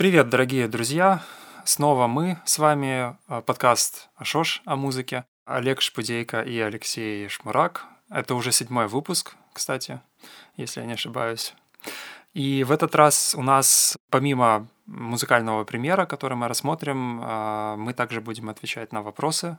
Привет, дорогие друзья! Снова мы с вами, э, подкаст «Ашош» о музыке. Олег Шпудейко и Алексей Шмурак. Это уже седьмой выпуск, кстати, если я не ошибаюсь. И в этот раз у нас, помимо музыкального примера, который мы рассмотрим, э, мы также будем отвечать на вопросы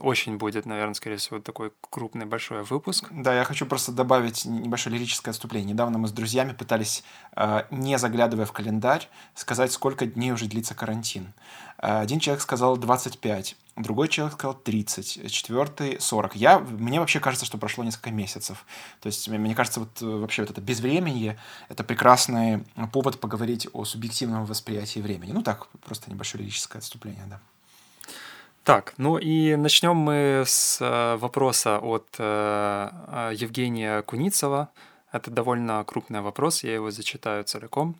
очень будет, наверное, скорее всего, такой крупный большой выпуск. Да, я хочу просто добавить небольшое лирическое отступление. Недавно мы с друзьями пытались, э, не заглядывая в календарь, сказать, сколько дней уже длится карантин. Э, один человек сказал 25, другой человек сказал 30, четвертый 40. Я, мне вообще кажется, что прошло несколько месяцев. То есть, мне кажется, вот э, вообще вот это безвременье — это прекрасный повод поговорить о субъективном восприятии времени. Ну так, просто небольшое лирическое отступление, да. Так, ну и начнем мы с э, вопроса от э, э, Евгения Куницева. Это довольно крупный вопрос, я его зачитаю целиком.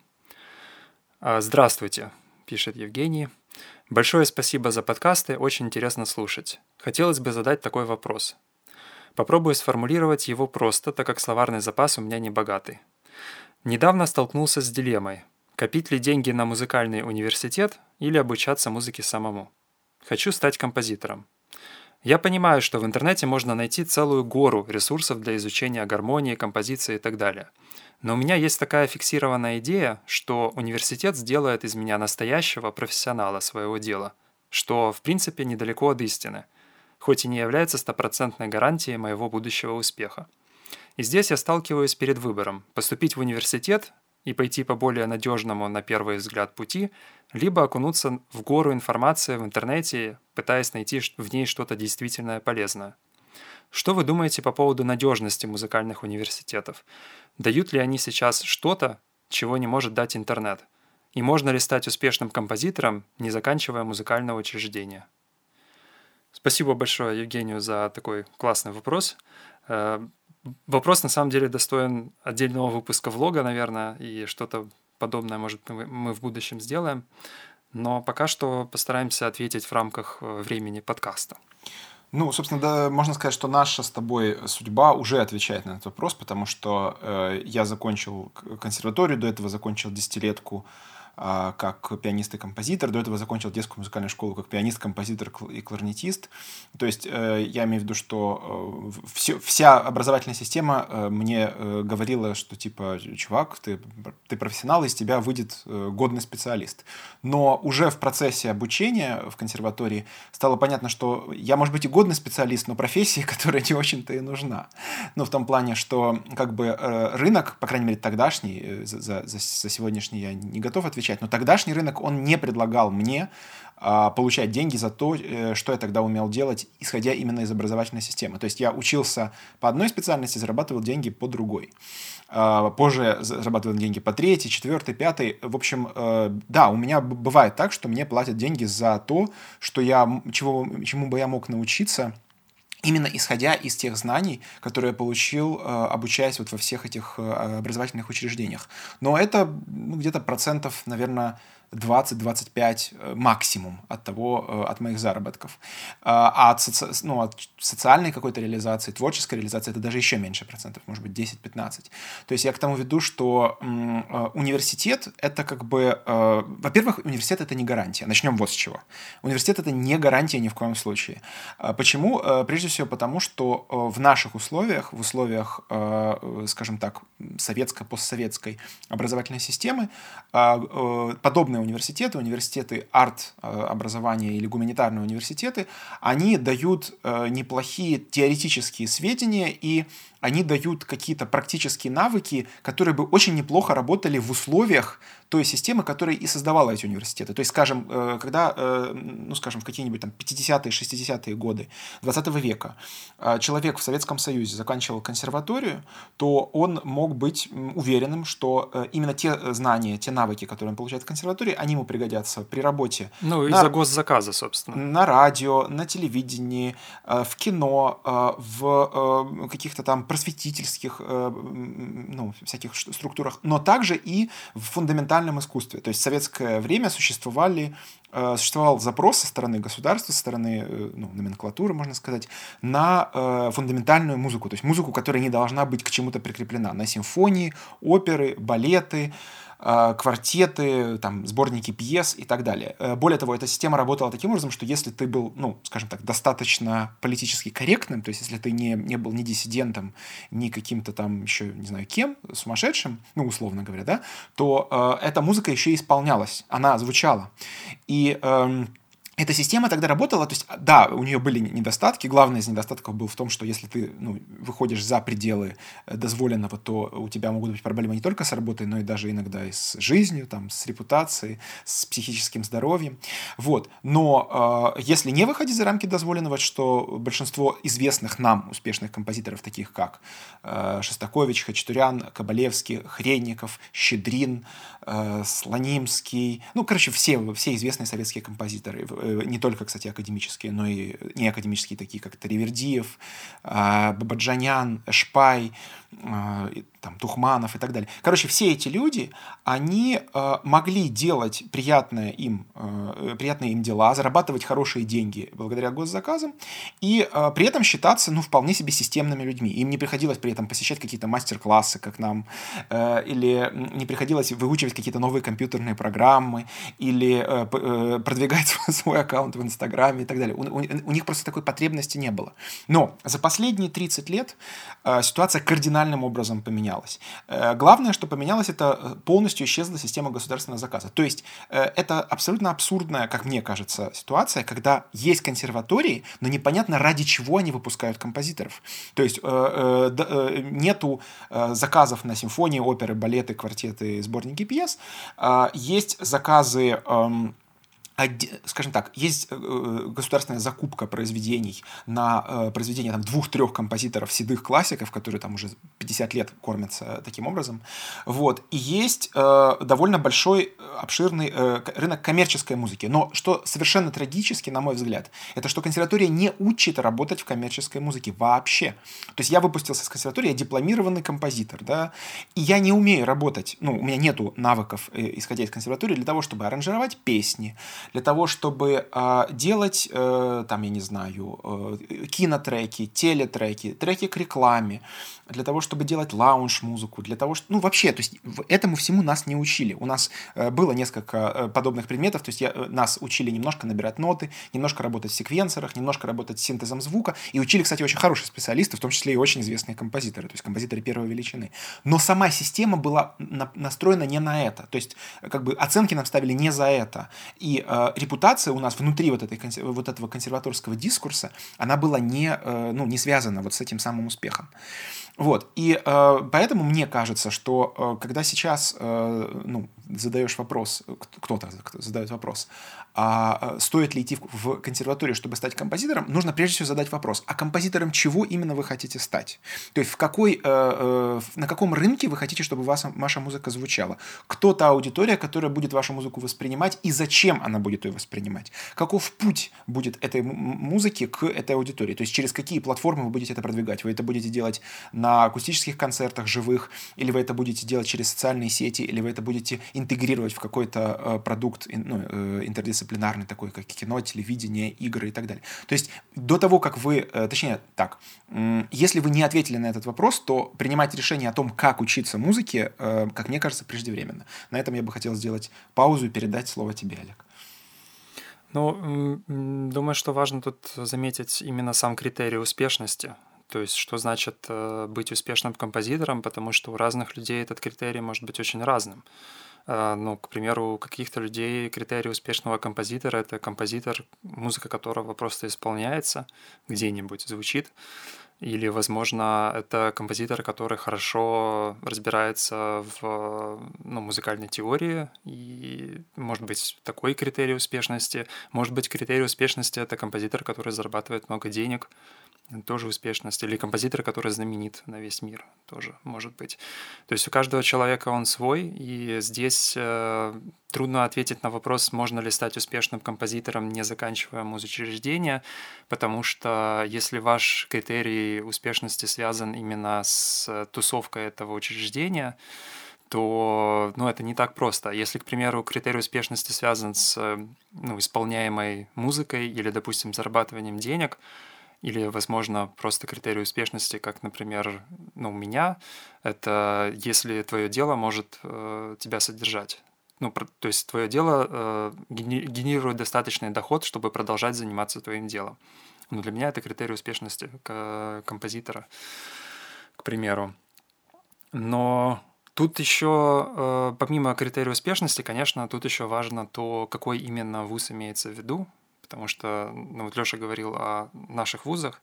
Здравствуйте, пишет Евгений. Большое спасибо за подкасты, очень интересно слушать. Хотелось бы задать такой вопрос. Попробую сформулировать его просто, так как словарный запас у меня не богатый. Недавно столкнулся с дилеммой. Копить ли деньги на музыкальный университет или обучаться музыке самому? Хочу стать композитором. Я понимаю, что в интернете можно найти целую гору ресурсов для изучения гармонии, композиции и так далее. Но у меня есть такая фиксированная идея, что университет сделает из меня настоящего профессионала своего дела, что, в принципе, недалеко от истины, хоть и не является стопроцентной гарантией моего будущего успеха. И здесь я сталкиваюсь перед выбором – поступить в университет и пойти по более надежному на первый взгляд пути, либо окунуться в гору информации в интернете, пытаясь найти в ней что-то действительно полезное. Что вы думаете по поводу надежности музыкальных университетов? Дают ли они сейчас что-то, чего не может дать интернет? И можно ли стать успешным композитором, не заканчивая музыкальное учреждение? Спасибо большое Евгению за такой классный вопрос. Вопрос на самом деле достоин отдельного выпуска влога, наверное, и что-то подобное, может, мы в будущем сделаем. Но пока что постараемся ответить в рамках э, времени подкаста. Ну, собственно, да, можно сказать, что наша с тобой судьба уже отвечает на этот вопрос, потому что э, я закончил консерваторию, до этого закончил десятилетку как пианист и композитор. До этого закончил детскую музыкальную школу как пианист, композитор и кларнетист. То есть э, я имею в виду, что э, все, вся образовательная система э, мне говорила, что типа, чувак, ты, ты профессионал, из тебя выйдет годный специалист. Но уже в процессе обучения в консерватории стало понятно, что я, может быть, и годный специалист, но профессия, которая не очень-то и нужна. Ну, в том плане, что как бы рынок, по крайней мере, тогдашний, за, за, за сегодняшний я не готов отвечать, отвечать. Но тогдашний рынок, он не предлагал мне а, получать деньги за то, э, что я тогда умел делать, исходя именно из образовательной системы. То есть я учился по одной специальности, зарабатывал деньги по другой. А, позже зарабатывал деньги по третьей, четвертой, пятой. В общем, э, да, у меня бывает так, что мне платят деньги за то, что я, чего, чему бы я мог научиться – именно исходя из тех знаний, которые я получил, э, обучаясь вот во всех этих э, образовательных учреждениях. Но это ну, где-то процентов, наверное, 20-25 э, максимум от того, э, от моих заработков. А, а от, соци... ну, от социальной какой-то реализации, творческой реализации это даже еще меньше процентов, может быть 10-15. То есть я к тому веду, что э, университет это как бы... Во-первых, университет это не гарантия. Начнем вот с чего. Университет это не гарантия ни в коем случае. А почему? Прежде всего потому, что в наших условиях, в условиях, скажем так, советской, постсоветской образовательной системы, подобные подобные университеты, университеты арт-образования или гуманитарные университеты, они дают э, неплохие теоретические сведения и они дают какие-то практические навыки, которые бы очень неплохо работали в условиях той системы, которая и создавала эти университеты. То есть, скажем, э, когда, э, ну, скажем, в какие-нибудь там 50-е, 60-е годы 20 века э, человек в Советском Союзе заканчивал консерваторию, то он мог быть уверенным, что именно те знания, те навыки, которые он получает в консерватории, они ему пригодятся при работе. Ну, из-за госзаказа, собственно. На радио, на телевидении, в кино, в каких-то там просветительских ну, всяких структурах, но также и в фундаментальных документальном искусстве. То есть в советское время существовали, э, существовал запрос со стороны государства, со стороны э, ну, номенклатуры, можно сказать, на э, фундаментальную музыку. То есть музыку, которая не должна быть к чему-то прикреплена. На симфонии, оперы, балеты, э, квартеты, там, сборники пьес и так далее. Э, более того, эта система работала таким образом, что если ты был, ну, скажем так, достаточно политически корректным, то есть если ты не, не был ни диссидентом, ни каким-то там еще, не знаю, кем, сумасшедшим, ну, условно говоря, да, то э, эта музыка еще исполнялась, она звучала. И э, эта система тогда работала, то есть, да, у нее были недостатки. Главный из недостатков был в том, что если ты ну, выходишь за пределы э, дозволенного, то у тебя могут быть проблемы не только с работой, но и даже иногда и с жизнью, там, с репутацией, с психическим здоровьем. Вот. Но э, если не выходить за рамки дозволенного, что большинство известных нам успешных композиторов, таких как э, Шостакович, Хачатурян, Кабалевский, Хренников, Щедрин, э, Слонимский, ну, короче, все, все известные советские композиторы, не только, кстати, академические, но и неакадемические, такие как Таривердиев, а, Бабаджанян, Шпай, там, Тухманов и так далее. Короче, все эти люди, они э, могли делать приятное им, э, приятные им дела, зарабатывать хорошие деньги благодаря госзаказам, и э, при этом считаться, ну, вполне себе системными людьми. Им не приходилось при этом посещать какие-то мастер-классы, как нам, э, или не приходилось выучивать какие-то новые компьютерные программы, или э, э, продвигать свой аккаунт в Инстаграме и так далее. У, у, у них просто такой потребности не было. Но за последние 30 лет э, ситуация кардинальным образом поменялось. Э, главное, что поменялось, это э, полностью исчезла система государственного заказа. То есть э, это абсолютно абсурдная, как мне кажется, ситуация, когда есть консерватории, но непонятно ради чего они выпускают композиторов. То есть нету заказов на симфонии, оперы, балеты, квартеты, сборники пьес. Есть заказы эм, скажем так, есть э, государственная закупка произведений на э, произведения там, двух-трех композиторов, седых классиков, которые там уже 50 лет кормятся таким образом. Вот. И есть э, довольно большой, обширный рынок коммерческой музыки. Но что совершенно трагически, на мой взгляд, это что консерватория не учит работать в коммерческой музыке вообще. То есть я выпустился с консерватории, я дипломированный композитор, да, и я не умею работать, ну, у меня нету навыков, исходя из консерватории, для того, чтобы аранжировать песни, для того, чтобы э, делать, э, там, я не знаю, э, кинотреки, телетреки, треки к рекламе, для того, чтобы делать лаунж-музыку, для того, что, ну, вообще, то есть этому всему нас не учили. У нас э, было несколько подобных предметов, то есть я, нас учили немножко набирать ноты, немножко работать в секвенсорах, немножко работать с синтезом звука, и учили, кстати, очень хорошие специалисты, в том числе и очень известные композиторы, то есть композиторы первой величины. Но сама система была на, настроена не на это, то есть как бы оценки нам ставили не за это, и э, репутация у нас внутри вот, этой, вот этого консерваторского дискурса, она была не, э, ну, не связана вот с этим самым успехом. Вот, и э, поэтому мне кажется, что э, когда сейчас, э, ну, задаешь вопрос, кто-то задает вопрос, а, а стоит ли идти в консерваторию, чтобы стать композитором, нужно прежде всего задать вопрос, а композитором чего именно вы хотите стать? То есть в какой, э, э, на каком рынке вы хотите, чтобы ваша, ваша музыка звучала? Кто та аудитория, которая будет вашу музыку воспринимать и зачем она будет ее воспринимать? Каков путь будет этой музыки к этой аудитории? То есть через какие платформы вы будете это продвигать? Вы это будете делать на акустических концертах живых, или вы это будете делать через социальные сети, или вы это будете интегрировать в какой-то э, продукт ну, интердисциплинарный дисциплинарный такой, как кино, телевидение, игры и так далее. То есть до того, как вы, э, точнее так, если вы не ответили на этот вопрос, то принимать решение о том, как учиться музыке, э, как мне кажется, преждевременно. На этом я бы хотел сделать паузу и передать слово тебе, Олег. Ну, думаю, что важно тут заметить именно сам критерий успешности. То есть, что значит э, быть успешным композитором, потому что у разных людей этот критерий может быть очень разным. А, ну, к примеру, у каких-то людей критерий успешного композитора — это композитор, музыка которого просто исполняется где-нибудь, звучит. Или, возможно, это композитор, который хорошо разбирается в ну, музыкальной теории, и, может быть, такой критерий успешности. Может быть, критерий успешности — это композитор, который зарабатывает много денег, тоже успешность, или композитор, который знаменит на весь мир, тоже может быть. То есть у каждого человека он свой, и здесь э, трудно ответить на вопрос, можно ли стать успешным композитором, не заканчивая музучреждение, потому что если ваш критерий успешности связан именно с тусовкой этого учреждения, то ну, это не так просто. Если, к примеру, критерий успешности связан с ну, исполняемой музыкой или, допустим, зарабатыванием денег, или, возможно, просто критерий успешности, как, например, ну, у меня, это если твое дело может э, тебя содержать. Ну, про, то есть твое дело э, генерирует достаточный доход, чтобы продолжать заниматься твоим делом. Ну, для меня это критерий успешности композитора, к примеру. Но Тут еще, э, помимо критерия успешности, конечно, тут еще важно то, какой именно вуз имеется в виду, потому что, ну вот Леша говорил о наших вузах,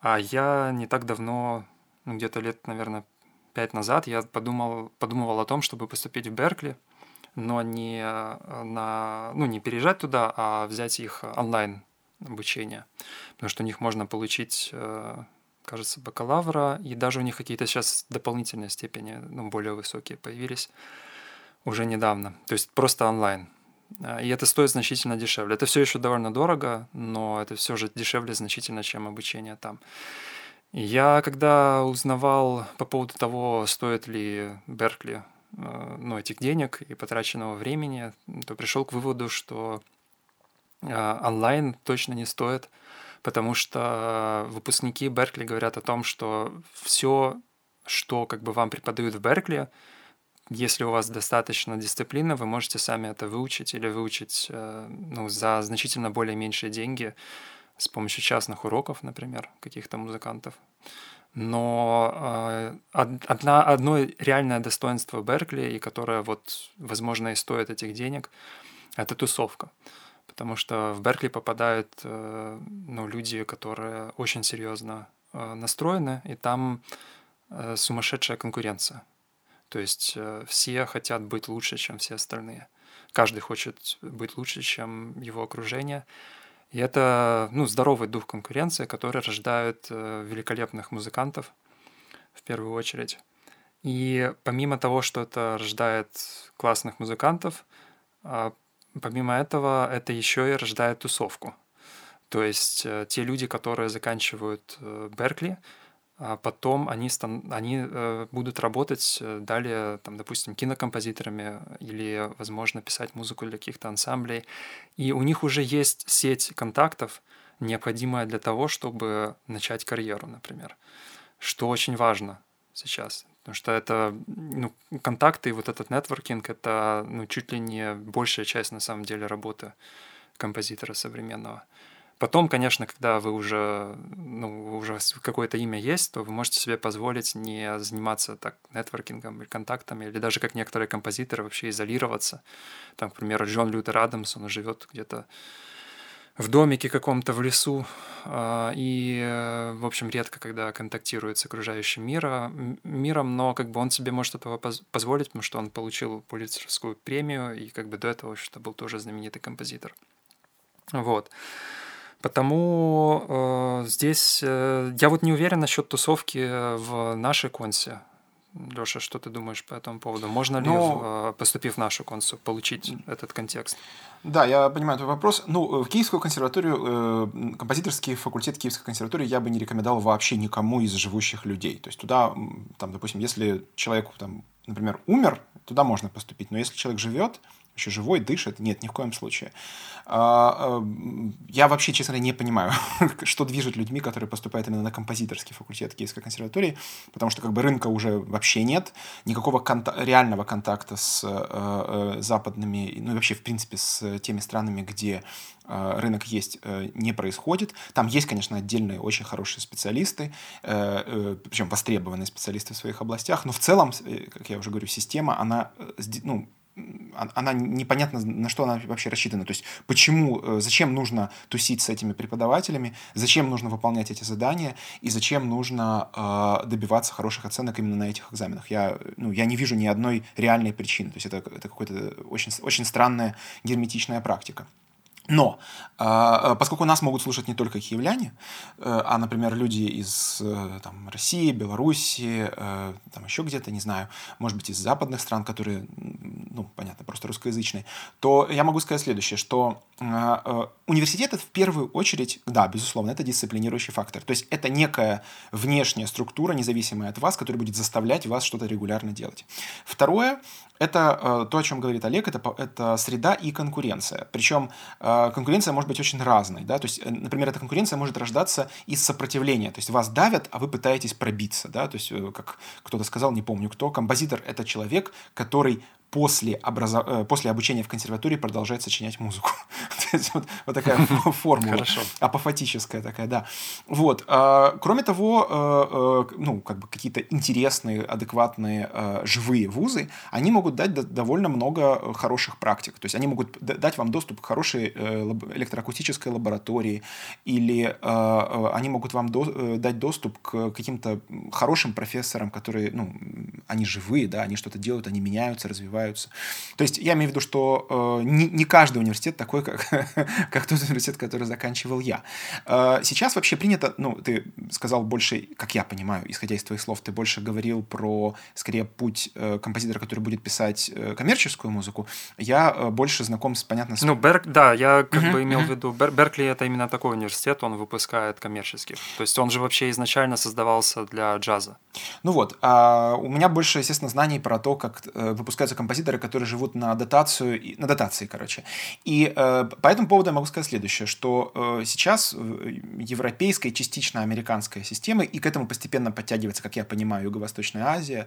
а я не так давно, ну где-то лет, наверное, пять назад, я подумал, подумывал о том, чтобы поступить в Беркли, но не, э, на, ну, не переезжать туда, а взять их онлайн обучение, потому что у них можно получить э, кажется, бакалавра, и даже у них какие-то сейчас дополнительные степени, ну, более высокие появились уже недавно. То есть просто онлайн. А, и это стоит значительно дешевле. Это все еще довольно дорого, но это все же дешевле значительно, чем обучение там. Я, когда узнавал по поводу того, стоит ли Беркли э, ну, этих денег и потраченного времени, то пришел к выводу, что э, онлайн точно не стоит – потому что выпускники Беркли говорят о том, что все, что как бы вам преподают в Беркли, если у вас достаточно дисциплины, вы можете сами это выучить или выучить э, ну, за значительно более меньшие деньги с помощью частных уроков, например, каких-то музыкантов. Но э, одна, одно реальное достоинство Беркли, и которое, вот, возможно, и стоит этих денег, это тусовка потому что в Беркли попадают э, ну, люди, которые очень серьезно э, настроены, и там э, сумасшедшая конкуренция. То есть все хотят быть лучше, чем все остальные. Каждый хочет быть лучше, чем его окружение. И это ну, здоровый дух конкуренции, который рождает великолепных музыкантов в первую очередь. И помимо того, что это рождает классных музыкантов, а, Помимо этого, это еще и рождает тусовку. То есть э, те люди, которые заканчивают э, Беркли, а потом они, стан, они э, будут работать далее, там, допустим, кинокомпозиторами или, возможно, писать музыку для каких-то ансамблей. И у них уже есть сеть контактов, необходимая для того, чтобы начать карьеру, например. Что очень важно сейчас. Потому что это ну, контакты и вот этот нетворкинг — это ну, чуть ли не большая часть, на самом деле, работы композитора современного. Потом, конечно, когда вы уже, ну, уже какое-то имя есть, то вы можете себе позволить не заниматься так нетворкингом или контактами, или даже как некоторые композиторы вообще изолироваться. Там, к примеру, Джон Лютер Адамс, он живет где-то в домике каком-то в лесу а, и, э, в общем, редко когда контактирует с окружающим мира, миром, но как бы он себе может этого позволить, потому что он получил Пулитцеровскую премию и как бы до этого что был тоже знаменитый композитор. Вот. Потому э, здесь э, я вот не уверен насчет тусовки в нашей консе. Леша, что ты думаешь по этому поводу? Можно ли, ну, э, поступив в нашу консу, получить этот контекст? Да, я понимаю твой вопрос. Ну, в Киевскую консерваторию, э, композиторский факультет Киевской консерватории я бы не рекомендовал вообще никому из живущих людей. То есть туда, там, допустим, если человек, там, например, умер, туда можно поступить. Но если человек живет, еще живой, дышит. Нет, ни в коем случае. А, э, я вообще, честно говоря, не понимаю, что движет людьми, которые поступают именно на композиторский факультет Киевской консерватории, потому что как бы рынка уже вообще нет, никакого конта- реального контакта с э, э, западными, ну и вообще, в принципе, с теми странами, где рынок есть, не происходит. Там есть, конечно, отдельные очень хорошие специалисты, причем востребованные специалисты в своих областях, но в целом, как я уже говорю, система, она ну, она непонятно, на что она вообще рассчитана. То есть, почему, э, зачем нужно тусить с этими преподавателями, зачем нужно выполнять эти задания и зачем нужно э, добиваться хороших оценок именно на этих экзаменах. Я, ну, я не вижу ни одной реальной причины. То есть, это, это какая-то очень, очень странная герметичная практика. Но, а, а, поскольку нас могут слушать не только киевляне, э, а, например, люди из э, там, России, Беларуси, э, там еще где-то, не знаю, может быть, из западных стран, которые, ну, понятно, просто русскоязычные, то я могу сказать следующее, что университет это в первую очередь, да, безусловно, это дисциплинирующий фактор. То есть это некая внешняя структура, независимая от вас, которая будет заставлять вас что-то регулярно делать. Второе, это э, то, о чем говорит Олег, это, это среда и конкуренция. Причем э, конкуренция может быть очень разной. Да? То есть, э, например, эта конкуренция может рождаться из сопротивления. То есть вас давят, а вы пытаетесь пробиться. Да? То есть, как кто-то сказал, не помню кто, композитор — это человек, который после, образов... Э, после обучения в консерватории продолжает сочинять музыку. вот, вот такая формула. Хорошо. Апофатическая такая, да. Вот. А, кроме того, э, э, ну, как бы какие-то интересные, адекватные, живые вузы, они могут дать довольно много хороших практик. То есть они могут дать вам доступ к хорошей электроакустической лаборатории, или они могут вам дать доступ к каким-то хорошим профессорам, которые, ну, они живые, да, они что-то делают, они меняются, развиваются развиваются. То есть я имею в виду, что э, не, не каждый университет такой, как, как тот университет, который заканчивал я. Э, сейчас вообще принято, ну, ты сказал больше, как я понимаю, исходя из твоих слов, ты больше говорил про, скорее, путь э, композитора, который будет писать э, коммерческую музыку. Я э, больше знаком с, понятно, с... Ну, Берк, да, я как uh-huh, бы имел uh-huh. в виду, Бер, Беркли это именно такой университет, он выпускает коммерческих. То есть он же вообще изначально создавался для джаза. Ну вот, а у меня больше, естественно, знаний про то, как э, выпускаются композиторы композиторы, которые живут на дотацию, на дотации, короче. И э, по этому поводу я могу сказать следующее, что э, сейчас европейская, частично американская система, и к этому постепенно подтягивается, как я понимаю, Юго-Восточная Азия,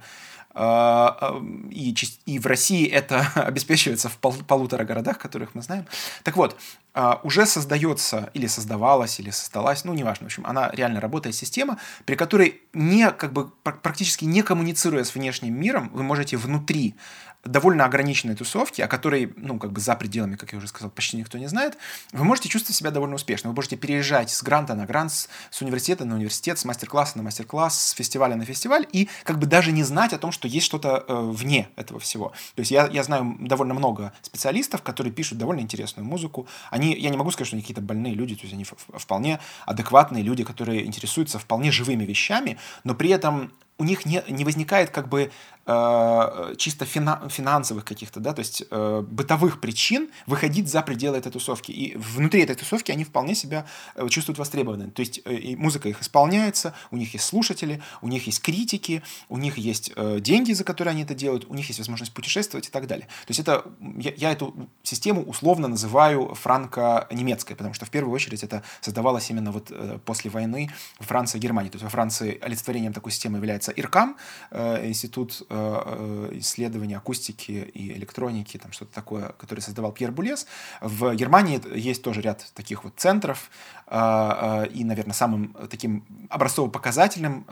э, э и, и в России это обеспечивается в пол, полутора городах, которых мы знаем. Так вот, э, уже создается или создавалась, или создалась, ну, неважно, в общем, она реально работает система, при которой не, как бы, практически не коммуницируя с внешним миром, вы можете внутри довольно ограниченной тусовки, о которой, ну, как бы за пределами, как я уже сказал, почти никто не знает, вы можете чувствовать себя довольно успешно. Вы можете переезжать с гранта на грант, с, университета на университет, с мастер-класса на мастер-класс, с фестиваля на фестиваль, и как бы даже не знать о том, что есть что-то э, вне этого всего. То есть я, я знаю довольно много специалистов, которые пишут довольно интересную музыку. Они, я не могу сказать, что они какие-то больные люди, то есть они вполне адекватные люди, которые интересуются вполне живыми вещами, но при этом у них не, не возникает как бы э, чисто фина, финансовых каких-то, да, то есть э, бытовых причин выходить за пределы этой тусовки. И внутри этой тусовки они вполне себя э, чувствуют востребованными. То есть музыка их исполняется, у них есть слушатели, у них есть критики, у них есть деньги, за которые они это делают, у них есть возможность путешествовать и так далее. То есть это, я, я эту систему условно называю франко-немецкой, потому что в первую очередь это создавалось именно вот после войны в Франции и Германии. То есть во Франции олицетворением такой системы является ИРКАМ, институт Э, исследования акустики и электроники, там что-то такое, который создавал Пьер Булес. В Германии есть тоже ряд таких вот центров, а, и, наверное, самым таким образцово-показательным,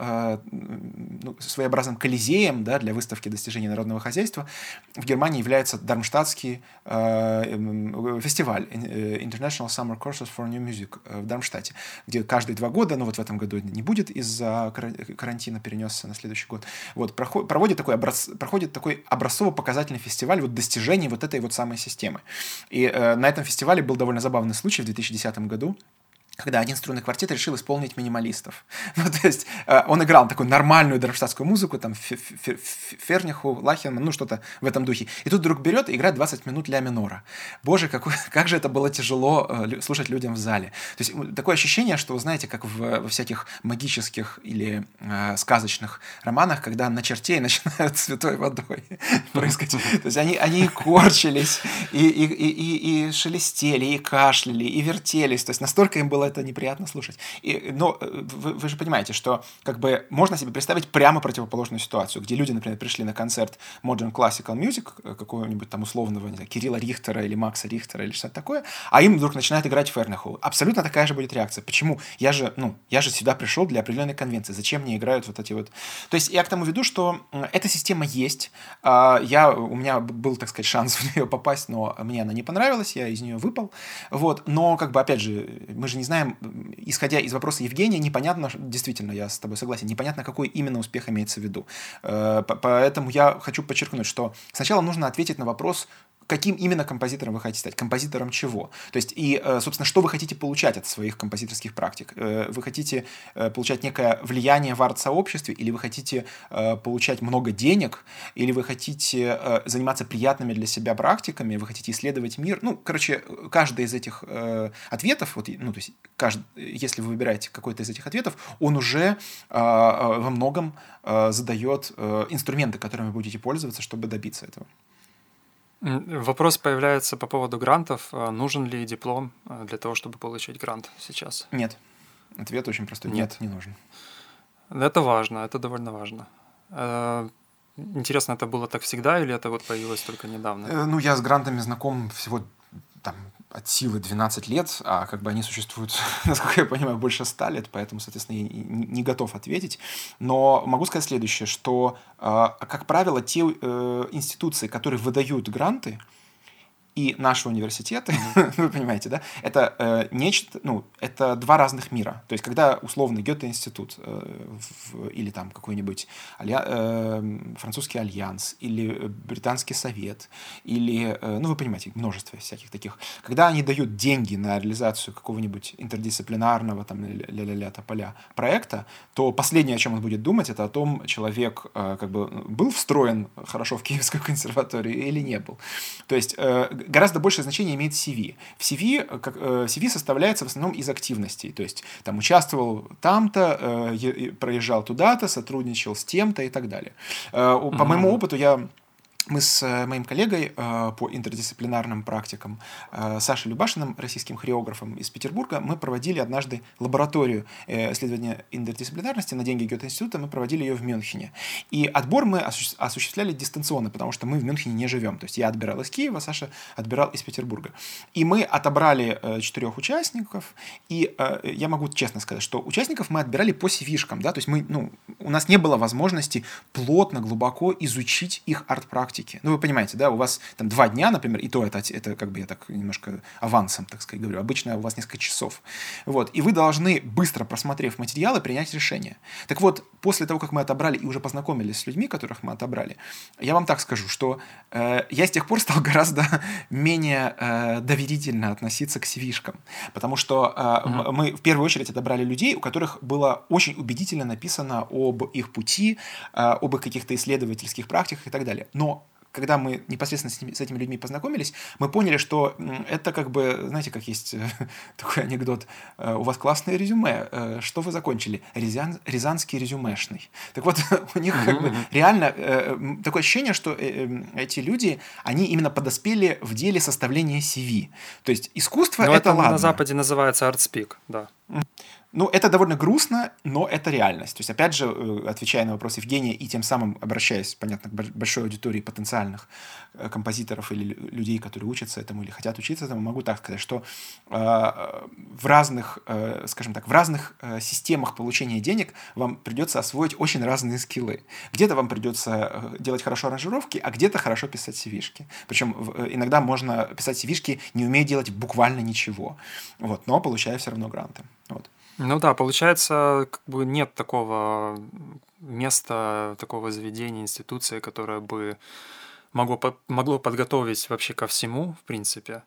ну, своеобразным колизеем да, для выставки достижений народного хозяйства в Германии является Дармштадтский фестиваль э, International Summer Courses for New Music э, в Дармштадте, где каждые два года, ну вот в этом году не будет из-за карантина, перенесся на следующий год, вот, проводит такой, образ, проходит такой образцово-показательный фестиваль вот достижений вот этой вот самой системы. И э, на этом фестивале был довольно забавный случай в 2010 году, когда один струнный квартет решил исполнить минималистов. Ну, то есть э, он играл такую нормальную дармштадтскую музыку, там, Ферниху, Лахенман, ну, что-то в этом духе. И тут вдруг берет и играет 20 минут ля минора. Боже, какой, как же это было тяжело э, слушать людям в зале. То есть такое ощущение, что, вы знаете, как в, во всяких магических или э, сказочных романах, когда на чертей начинают святой водой прыскать. То есть они, они корчились, и, и, и, и шелестели, и кашляли, и вертелись. То есть настолько им было это неприятно слушать. И, но э, вы, вы же понимаете, что как бы можно себе представить прямо противоположную ситуацию, где люди, например, пришли на концерт Modern Classical Music, э, какого-нибудь там условного, не знаю, Кирилла Рихтера или Макса Рихтера или что-то такое, а им вдруг начинает играть Фернеху. Абсолютно такая же будет реакция. Почему? Я же, ну, я же сюда пришел для определенной конвенции. Зачем мне играют вот эти вот... То есть я к тому веду, что эта система есть. А, я, у меня был, так сказать, шанс в нее попасть, но мне она не понравилась, я из нее выпал. Вот. Но, как бы, опять же, мы же не знаем, знаем, исходя из вопроса Евгения, непонятно, действительно, я с тобой согласен, непонятно, какой именно успех имеется в виду. Э, поэтому я хочу подчеркнуть, что сначала нужно ответить на вопрос, каким именно композитором вы хотите стать, композитором чего. То есть, и, э, собственно, что вы хотите получать от своих композиторских практик. Э, вы хотите э, получать некое влияние в арт-сообществе, или вы хотите получать много денег, или вы хотите заниматься приятными для себя практиками, вы хотите исследовать мир. Ну, короче, каждый из этих ответов, вот, ну, то есть, каждый, если вы выбираете какой-то из этих ответов, он уже во многом задает инструменты, которыми вы будете пользоваться, чтобы добиться этого. Вопрос появляется по поводу грантов. А нужен ли диплом а, для того, чтобы получить грант сейчас? Нет. Ответ очень простой. Нет, Нет не нужен. Это важно, это довольно важно. Э, интересно, это было так всегда или это вот появилось только недавно? Э, ну, я с грантами знаком всего там от силы 12 лет, а как бы они существуют, насколько я понимаю, больше 100 лет, поэтому, соответственно, я не готов ответить. Но могу сказать следующее, что, а, как правило, те э, институции, которые выдают гранты, и наши университеты, вы понимаете, да, это э, нечто, ну, это два разных мира. То есть, когда условный Гёте-институт э, в, или там какой-нибудь алья, э, французский альянс, или британский совет, или, э, ну, вы понимаете, множество всяких таких, когда они дают деньги на реализацию какого-нибудь интердисциплинарного, там, ля-ля-ля, тополя проекта, то последнее, о чем он будет думать, это о том, человек э, как бы был встроен хорошо в Киевскую консерваторию или не был. То есть, э, гораздо большее значение имеет CV. В CV, э, как, э, CV составляется в основном из активностей, то есть там участвовал там-то, э, проезжал туда-то, сотрудничал с тем-то и так далее. По моему опыту я мы с э, моим коллегой э, по интердисциплинарным практикам э, Сашей Любашиным, российским хореографом из Петербурга, мы проводили однажды лабораторию исследования интердисциплинарности на деньги Гёте-института, мы проводили ее в Мюнхене. И отбор мы осуществляли дистанционно, потому что мы в Мюнхене не живем. То есть я отбирал из Киева, Саша отбирал из Петербурга. И мы отобрали четырех участников, и я могу честно сказать, что участников мы отбирали по CV-шкам, да, то есть мы, ну, у нас не было возможности плотно, глубоко изучить их арт-практику практики. Ну, вы понимаете, да, у вас там два дня, например, и то это, это как бы я так немножко авансом, так сказать, говорю. Обычно у вас несколько часов. Вот. И вы должны, быстро просмотрев материалы, принять решение. Так вот, после того, как мы отобрали и уже познакомились с людьми, которых мы отобрали, я вам так скажу, что э, я с тех пор стал гораздо менее э, доверительно относиться к cv Потому что э, mm-hmm. мы в первую очередь отобрали людей, у которых было очень убедительно написано об их пути, э, об их каких-то исследовательских практиках и так далее. Но когда мы непосредственно с, ними, с этими людьми познакомились, мы поняли, что это как бы, знаете, как есть такой анекдот, э, у вас классное резюме, э, что вы закончили? Рязан, Рязанский резюмешный. Так вот, у них как бы реально э, такое ощущение, что эти люди, они именно подоспели в деле составления CV. То есть искусство Но это, это ладно. на Западе называется ArtSpeak, да. Ну, это довольно грустно, но это реальность. То есть, опять же, э, отвечая на вопрос Евгения и тем самым обращаясь, понятно, к большой аудитории потенциальных э, композиторов или людей, которые учатся этому или хотят учиться этому, могу так сказать, что э, в разных, э, скажем так, в разных э, системах получения денег вам придется освоить очень разные скиллы. Где-то вам придется э, делать хорошо аранжировки, а где-то хорошо писать cv Причем иногда можно писать cv не умея делать буквально ничего. Вот, но получая все равно гранты. Вот. Ну да, получается, как бы нет такого места, такого заведения, институции, которое бы могло, могло подготовить вообще ко всему, в принципе.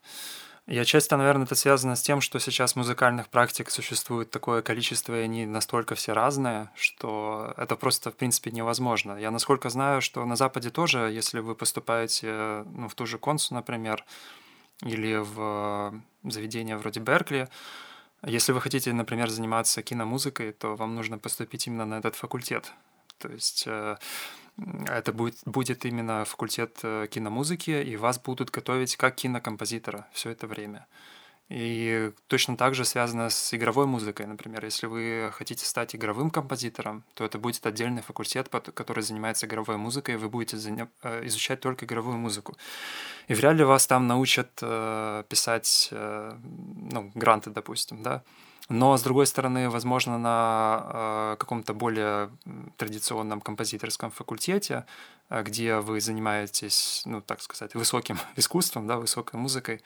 И отчасти, наверное, это связано с тем, что сейчас музыкальных практик существует такое количество, и они настолько все разные, что это просто, в принципе, невозможно. Я насколько знаю, что на Западе тоже, если вы поступаете ну, в ту же консу, например, или в заведение вроде Беркли, если вы хотите, например, заниматься киномузыкой, то вам нужно поступить именно на этот факультет. То есть э, это будет, будет именно факультет э, киномузыки, и вас будут готовить как кинокомпозитора все это время. И точно так же связано с игровой музыкой. Например, если вы хотите стать игровым композитором, то это будет отдельный факультет, который занимается игровой музыкой, и вы будете э, изучать только игровую музыку. И вряд ли вас там научат э, писать э, ну, гранты, допустим, да. Но, с другой стороны, возможно, на каком-то более традиционном композиторском факультете, где вы занимаетесь, ну, так сказать, высоким искусством, да, высокой музыкой,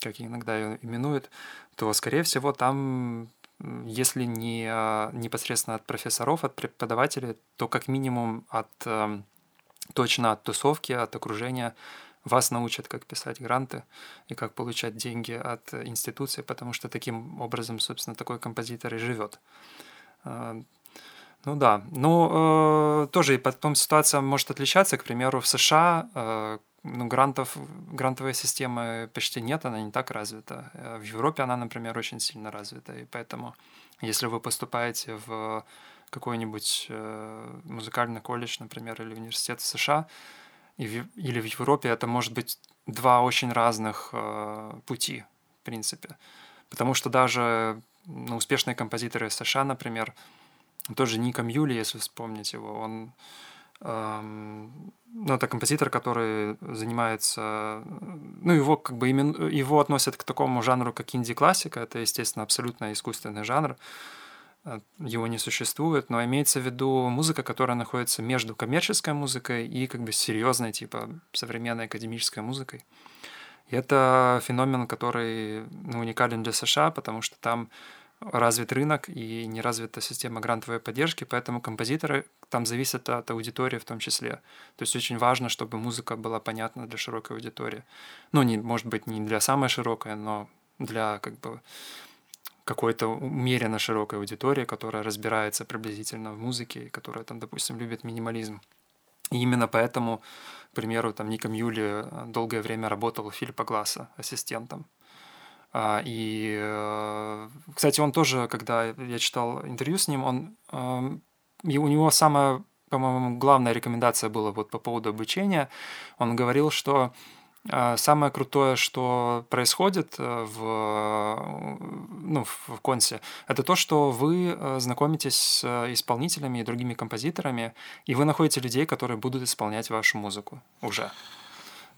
как иногда ее именуют, то, скорее всего, там, если не а, непосредственно от профессоров, от преподавателей, то как минимум от эм, точно от тусовки, от окружения вас научат, как писать гранты и как получать деньги от институции, потому что таким образом, собственно, такой композитор и живет. А, ну да, ну э, тоже и потом ситуация может отличаться. К примеру, в США э, ну, грантов, грантовой системы почти нет, она не так развита. Э, в Европе она, например, очень сильно развита, и поэтому если вы поступаете в какой-нибудь э, музыкальный колледж, например, или университет в США, или в Европе, это может быть два очень разных э, пути, в принципе. Потому что даже ну, успешные композиторы США, например, тоже Ником Юли, если вспомнить его, он ну, это композитор, который занимается, ну, его как бы имен, его относят к такому жанру, как инди-классика, это, естественно, абсолютно искусственный жанр, э, его не существует, но имеется в виду музыка, которая находится между коммерческой музыкой и как бы серьезной, типа современной академической музыкой. И это феномен, который ну, уникален для США, потому что там развит рынок и не развита система грантовой поддержки, поэтому композиторы там зависят от аудитории в том числе. То есть очень важно, чтобы музыка была понятна для широкой аудитории. Ну, не, может быть, не для самой широкой, но для как бы какой-то умеренно широкой аудитории, которая разбирается приблизительно в музыке, которая там, допустим, любит минимализм. И именно поэтому, к примеру, там Ника Мьюли долгое время работал Филиппа Гласса ассистентом. А, и, э, кстати, он тоже, когда я читал интервью с ним, он, эм, и у него самая, по-моему, главная рекомендация была вот по поводу обучения. Он говорил, что э, Самое крутое, что происходит э, в, ну, в консе, это то, что вы знакомитесь с исполнителями и другими композиторами, и вы находите людей, которые будут исполнять вашу музыку уже.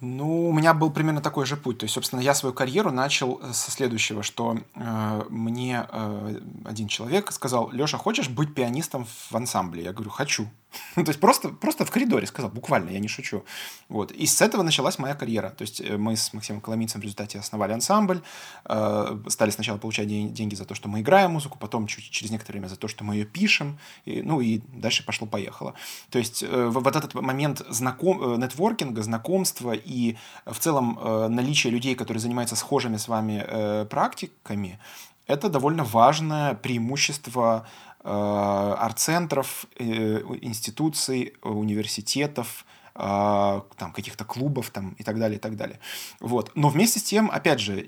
Ну, у меня был примерно такой же путь. То есть, собственно, я свою карьеру начал э, со следующего, что э, мне э, один человек сказал, Леша, хочешь быть пианистом в ансамбле? Я говорю, хочу. То есть просто, просто в коридоре сказал, буквально, я не шучу. Вот. И с этого началась моя карьера. То есть э, мы с Максимом Коломийцем в результате основали ансамбль, э, стали сначала получать деньги за то, что мы играем музыку, потом чуть, через некоторое время за то, что мы ее пишем, и, ну и дальше пошло-поехало. То есть э, вот этот момент знаком, э, нетворкинга, знакомства и в целом э, наличие людей, которые занимаются схожими с вами э, практиками, это довольно важное преимущество Э, арт-центров, э, институций, университетов, э, там, каких-то клубов там, и так далее, и так далее. Вот. Но вместе с тем, опять же,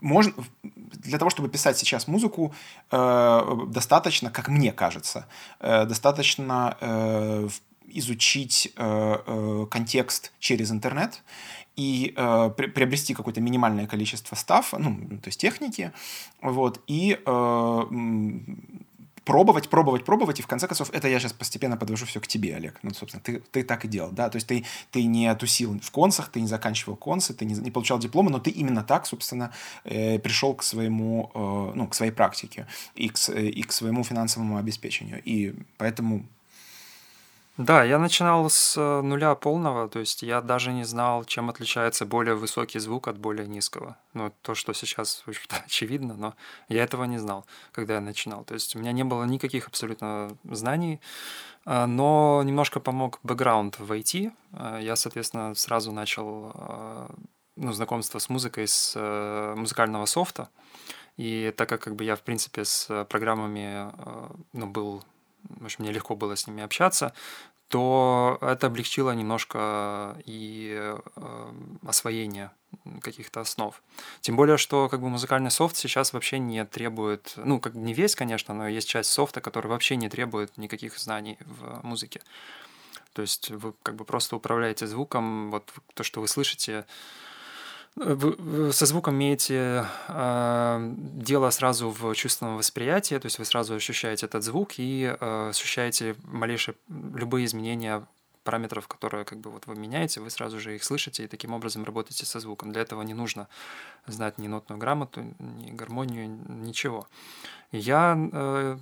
можно, для того, чтобы писать сейчас музыку, достаточно, как мне кажется, достаточно изучить контекст через интернет и э, при, приобрести какое-то минимальное количество став, ну, то есть техники, вот, и э, пробовать, пробовать, пробовать, и в конце концов, это я сейчас постепенно подвожу все к тебе, Олег. Ну, собственно, ты, ты так и делал, да, то есть ты, ты не тусил в консах, ты не заканчивал консы, ты не, не получал диплома, но ты именно так, собственно, э, пришел к своему, э, ну, к своей практике и к, и к своему финансовому обеспечению. И поэтому да, я начинал с э, нуля полного, то есть я даже не знал, чем отличается более высокий звук от более низкого. Ну, то, что сейчас, очевидно, но я этого не знал, когда я начинал. То есть у меня не было никаких абсолютно знаний, э, но немножко помог бэкграунд в IT. Э, я, соответственно, сразу начал ну, знакомство с музыкой с музыкального софта. И так как, как бы я, в принципе, с программами ну, был в общем, мне легко было с ними общаться, то это облегчило немножко и э, освоение каких-то основ. Тем более, что как бы музыкальный софт сейчас вообще не требует, ну, как не весь, конечно, но есть часть софта, который вообще не требует никаких знаний в музыке. То есть вы как бы просто управляете звуком, вот то, что вы слышите, вы со звуком имеете э, дело сразу в чувственном восприятии, то есть вы сразу ощущаете этот звук и э, ощущаете малейшие любые изменения параметров, которые как бы вот вы меняете, вы сразу же их слышите и таким образом работаете со звуком. Для этого не нужно знать ни нотную грамоту, ни гармонию, ничего. Я э,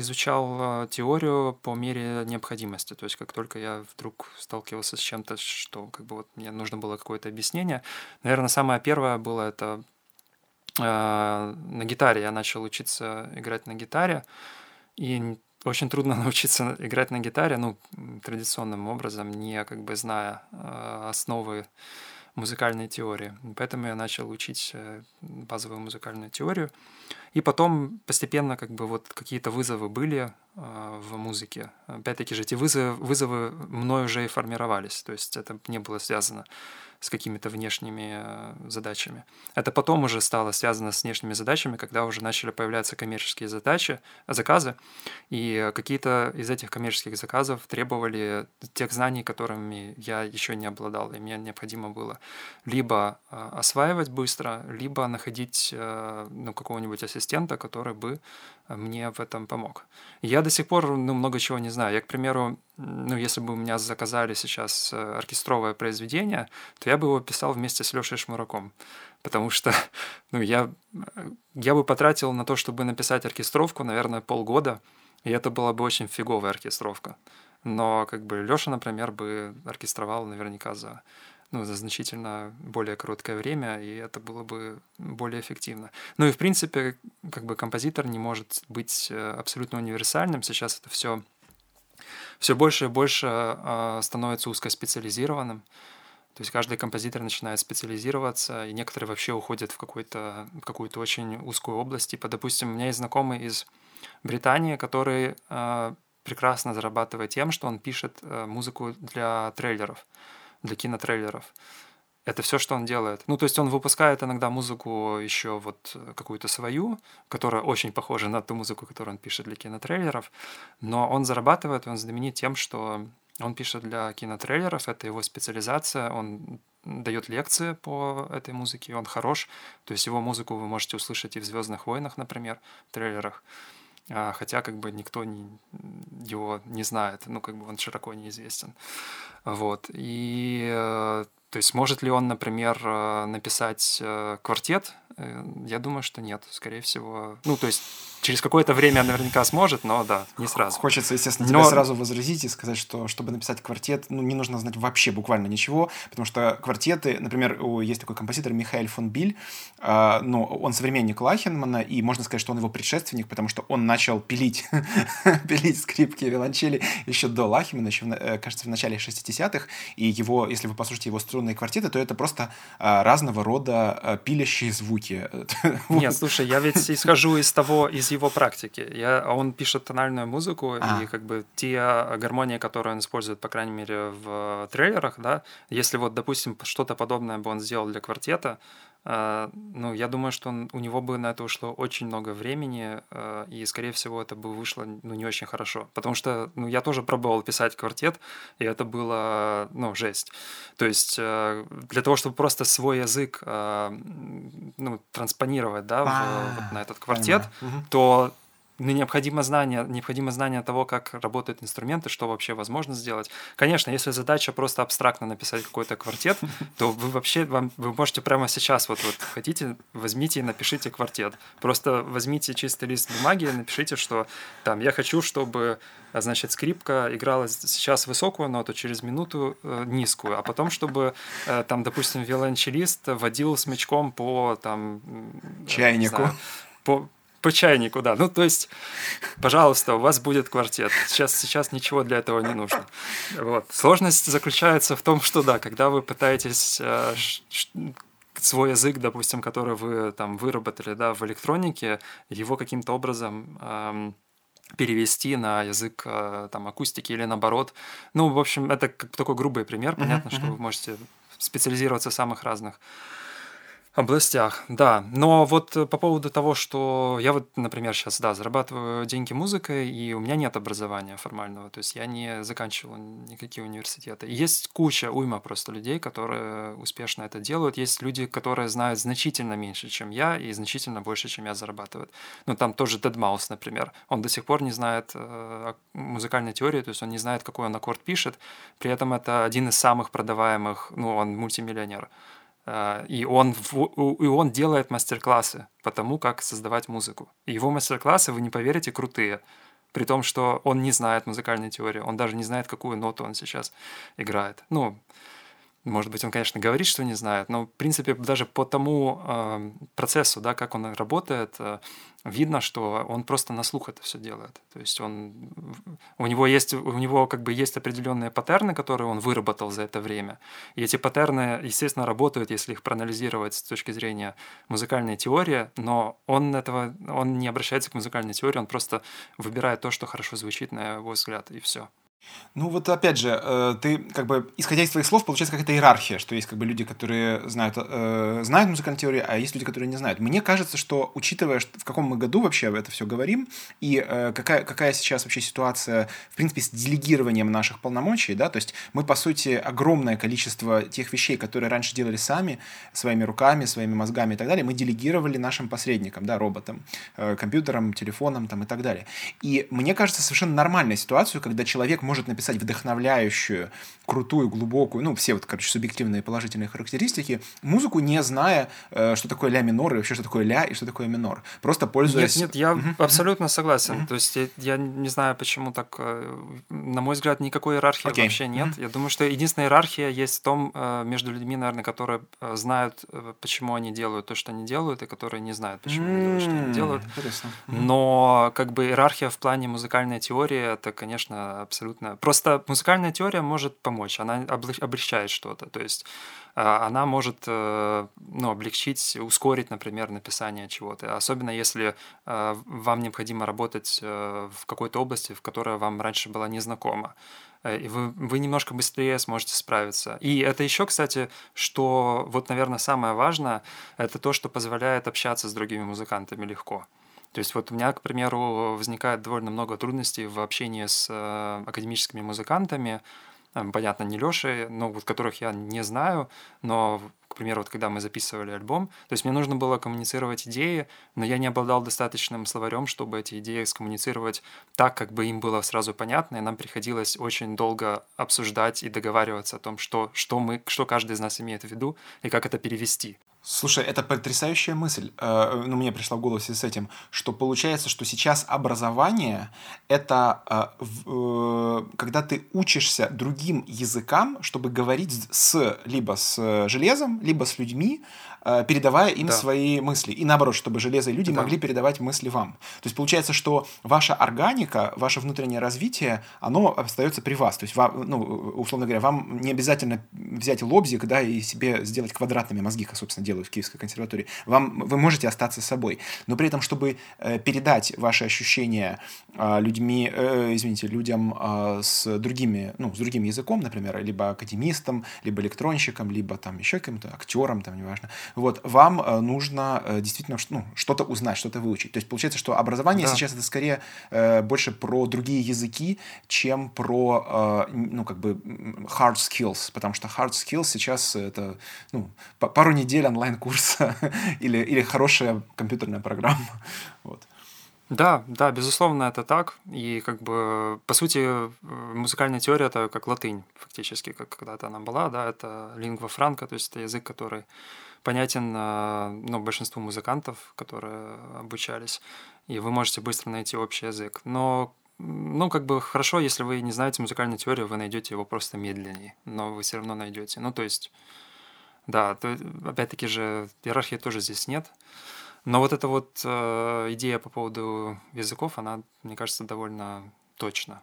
изучал э, теорию по мере необходимости. То есть как только я вдруг сталкивался с чем-то, что как бы вот мне нужно было какое-то объяснение, наверное, самое первое было это э, на гитаре. Я начал учиться играть на гитаре, и очень трудно научиться играть на гитаре, ну, традиционным образом, не как бы зная э, основы музыкальной теории. Поэтому я начал учить э, базовую музыкальную теорию. И потом постепенно как бы вот какие-то вызовы были э, в музыке. Опять-таки же эти вызовы, вызовы мной уже и формировались. То есть это не было связано с какими-то внешними э, задачами. Это потом уже стало связано с внешними задачами, когда уже начали появляться коммерческие задачи, заказы, и какие-то из этих коммерческих заказов требовали тех знаний, которыми я еще не обладал, и мне необходимо было либо э, осваивать быстро, либо находить э, ну, какого-нибудь ассистента, который бы мне в этом помог. Я до сих пор ну, много чего не знаю. Я, к примеру, ну, если бы у меня заказали сейчас э, оркестровое произведение, то я бы его писал вместе с Лешей Шмураком. Потому что ну, я, я бы потратил на то, чтобы написать оркестровку, наверное, полгода, и это была бы очень фиговая оркестровка. Но как бы Леша, например, бы оркестровал наверняка за ну, за значительно более короткое время, и это было бы более эффективно. Ну и, в принципе, как бы композитор не может быть э, абсолютно универсальным. Сейчас это все все больше и больше э, становится узкоспециализированным. То есть каждый композитор начинает специализироваться, и некоторые вообще уходят в, какой-то, в какую-то очень узкую область. Типа, допустим, у меня есть знакомый из Британии, который э, прекрасно зарабатывает тем, что он пишет э, музыку для трейлеров для кинотрейлеров. Это все, что он делает. Ну, то есть он выпускает иногда музыку еще вот э, какую-то свою, которая очень похожа на ту музыку, которую он пишет для кинотрейлеров, но он зарабатывает, он знаменит тем, что он пишет для кинотрейлеров, это его специализация, он дает лекции по этой музыке, он хорош, то есть его музыку вы можете услышать и в «Звездных войнах», например, в трейлерах, хотя как бы никто не, его не знает, ну как бы он широко неизвестен. Вот. И э, то есть может ли он, например, э, написать э, квартет? Я думаю, что нет, скорее всего. Ну, то есть через какое-то время наверняка сможет, но да, не сразу. Хочется, естественно, но... тебе сразу возразить и сказать, что чтобы написать квартет, ну, не нужно знать вообще буквально ничего, потому что квартеты, например, есть такой композитор Михаил фон Биль, э, ну, он современник Лахенмана, и можно сказать, что он его предшественник, потому что он начал пилить, пилить скрипки и виолончели еще до Лахенмана, еще, э, кажется, в начале 60-х, и его, если вы послушаете его струнные квартеты, то это просто э, разного рода э, пилящие звуки. Нет, слушай, я ведь исхожу из того, из его практики. Я, а он пишет тональную музыку, а. и как бы те гармонии, которые он использует, по крайней мере, в трейлерах, да, если вот, допустим, что-то подобное бы он сделал для квартета, ну, я думаю, что он, у него бы на это ушло очень много времени, э, и, скорее всего, это бы вышло, ну, не очень хорошо. Потому что, ну, я тоже пробовал писать квартет, и это было, ну, жесть. То есть э, для того, чтобы просто свой язык, ну, транспонировать, да, в, вот на этот квартет, то ну, необходимо знание, необходимо знание того, как работают инструменты, что вообще возможно сделать. Конечно, если задача просто абстрактно написать какой-то квартет, то вы вообще вам, вы можете прямо сейчас, вот, вот хотите, возьмите и напишите квартет. Просто возьмите чистый лист бумаги и напишите, что там я хочу, чтобы значит, скрипка играла сейчас высокую ноту, через минуту э, низкую, а потом, чтобы э, там, допустим, виолончелист водил смычком по там чайнику. Знаю, по, по чайнику, да. Ну, то есть, пожалуйста, у вас будет квартет. Сейчас, сейчас ничего для этого не нужно. Вот. Сложность заключается в том, что, да, когда вы пытаетесь э, свой язык, допустим, который вы там выработали, да, в электронике, его каким-то образом эм, перевести на язык э, там акустики или наоборот. Ну, в общем, это как такой грубый пример. Понятно, uh-huh, что вы можете специализироваться в самых разных областях, да. Но вот э, по поводу того, что я вот, например, сейчас, да, зарабатываю деньги музыкой, и у меня нет образования формального, то есть я не заканчивал никакие университеты. Есть куча, уйма просто людей, которые успешно это делают. Есть люди, которые знают значительно меньше, чем я, и значительно больше, чем я зарабатывают. Ну, там тоже Deadmau5, например. Он до сих пор не знает э, музыкальной теории, то есть он не знает, какой он аккорд пишет. При этом это один из самых продаваемых, ну, он мультимиллионер. А, и он, и он делает мастер-классы по тому, как создавать музыку. Его мастер-классы, вы не поверите, крутые. При том, что он не знает музыкальной теории, он даже не знает, какую ноту он сейчас играет. Ну, Может быть, он, конечно, говорит, что не знает, но, в принципе, даже по тому э, процессу, да, как он работает, э, видно, что он просто на слух это все делает. То есть он, у него есть, у него как бы есть определенные паттерны, которые он выработал за это время. И эти паттерны, естественно, работают, если их проанализировать с точки зрения музыкальной теории, но он этого, он не обращается к музыкальной теории, он просто выбирает то, что хорошо звучит на его взгляд, и все. Ну вот опять же, э, ты как бы, исходя из твоих слов, получается какая-то иерархия, что есть как бы люди, которые знают, э, знают музыкальную теорию, а есть люди, которые не знают. Мне кажется, что учитывая, в каком мы году вообще это все говорим, и э, какая, какая сейчас вообще ситуация, в принципе, с делегированием наших полномочий, да, то есть мы, по сути, огромное количество тех вещей, которые раньше делали сами, своими руками, своими мозгами и так далее, мы делегировали нашим посредникам, да, роботам, э, компьютерам, телефонам там и так далее. И мне кажется, совершенно нормальная ситуация, когда человек может написать вдохновляющую, крутую, глубокую, ну, все вот, короче, субъективные положительные характеристики, музыку, не зная, э, что такое ля минор и вообще, что такое ля и что такое минор. Просто пользуясь... Нет, нет, я uh-huh. абсолютно согласен. Uh-huh. То есть я, я не знаю, почему так... Э, на мой взгляд, никакой иерархии okay. вообще нет. Uh-huh. Я думаю, что единственная иерархия есть в том, э, между людьми, наверное, которые знают, почему они делают то, что они делают, и которые не знают, почему они делают, что они делают. Интересно. Но как бы иерархия в плане музыкальной теории, это, конечно, абсолютно абсолютно. Просто музыкальная теория может помочь, она облегчает что-то. То есть а, она может э, ну, облегчить, ускорить, например, написание чего-то. Особенно если э, вам необходимо работать э, в какой-то области, в которой вам раньше была незнакома. И вы, вы немножко быстрее сможете справиться. И это еще, кстати, что вот, наверное, самое важное, это то, что позволяет общаться с другими музыкантами легко. То есть вот у меня, к примеру, возникает довольно много трудностей в общении с э, академическими музыкантами, понятно, не Лешей, но вот которых я не знаю, но, к примеру, вот когда мы записывали альбом, то есть мне нужно было коммуницировать идеи, но я не обладал достаточным словарем, чтобы эти идеи скоммуницировать так, как бы им было сразу понятно, и нам приходилось очень долго обсуждать и договариваться о том, что, что, мы, что каждый из нас имеет в виду и как это перевести. Слушай, это потрясающая мысль. Э, ну, мне пришла в голову в связи с этим, что получается, что сейчас образование — это э, э, когда ты учишься другим языкам, чтобы говорить с либо с железом, либо с людьми, передавая им да. свои мысли. И наоборот, чтобы железо и люди да. могли передавать мысли вам. То есть получается, что ваша органика, ваше внутреннее развитие, оно остается при вас. То есть, вам, ну, условно говоря, вам не обязательно взять лобзик да, и себе сделать квадратными мозги, как, собственно, делают в Киевской консерватории. Вам, вы можете остаться собой. Но при этом, чтобы э, передать ваши ощущения э, людьми, э, извините, людям э, с другими, ну, с другим языком, например, либо академистам, либо электронщикам, либо там еще каким-то актерам, там, неважно, вот, вам э, нужно э, действительно ну, что-то узнать, что-то выучить. То есть получается, что образование да. сейчас это скорее э, больше про другие языки, чем про, ну, как бы, hard skills, потому что hard skills сейчас это, ну, пару недель онлайн-курса или, или хорошая компьютерная программа. Вот. Да, да, безусловно, это так. И как бы, по сути, музыкальная теория — это как латынь, фактически, как когда-то она была, да, это лингва франка, то есть это язык, который понятен ну, большинству музыкантов, которые обучались, и вы можете быстро найти общий язык. Но ну, как бы хорошо, если вы не знаете музыкальную теорию, вы найдете его просто медленнее, но вы все равно найдете. Ну, то есть, да, то, опять-таки же, иерархии тоже здесь нет. Но вот эта вот э, идея по поводу языков, она, мне кажется, довольно точна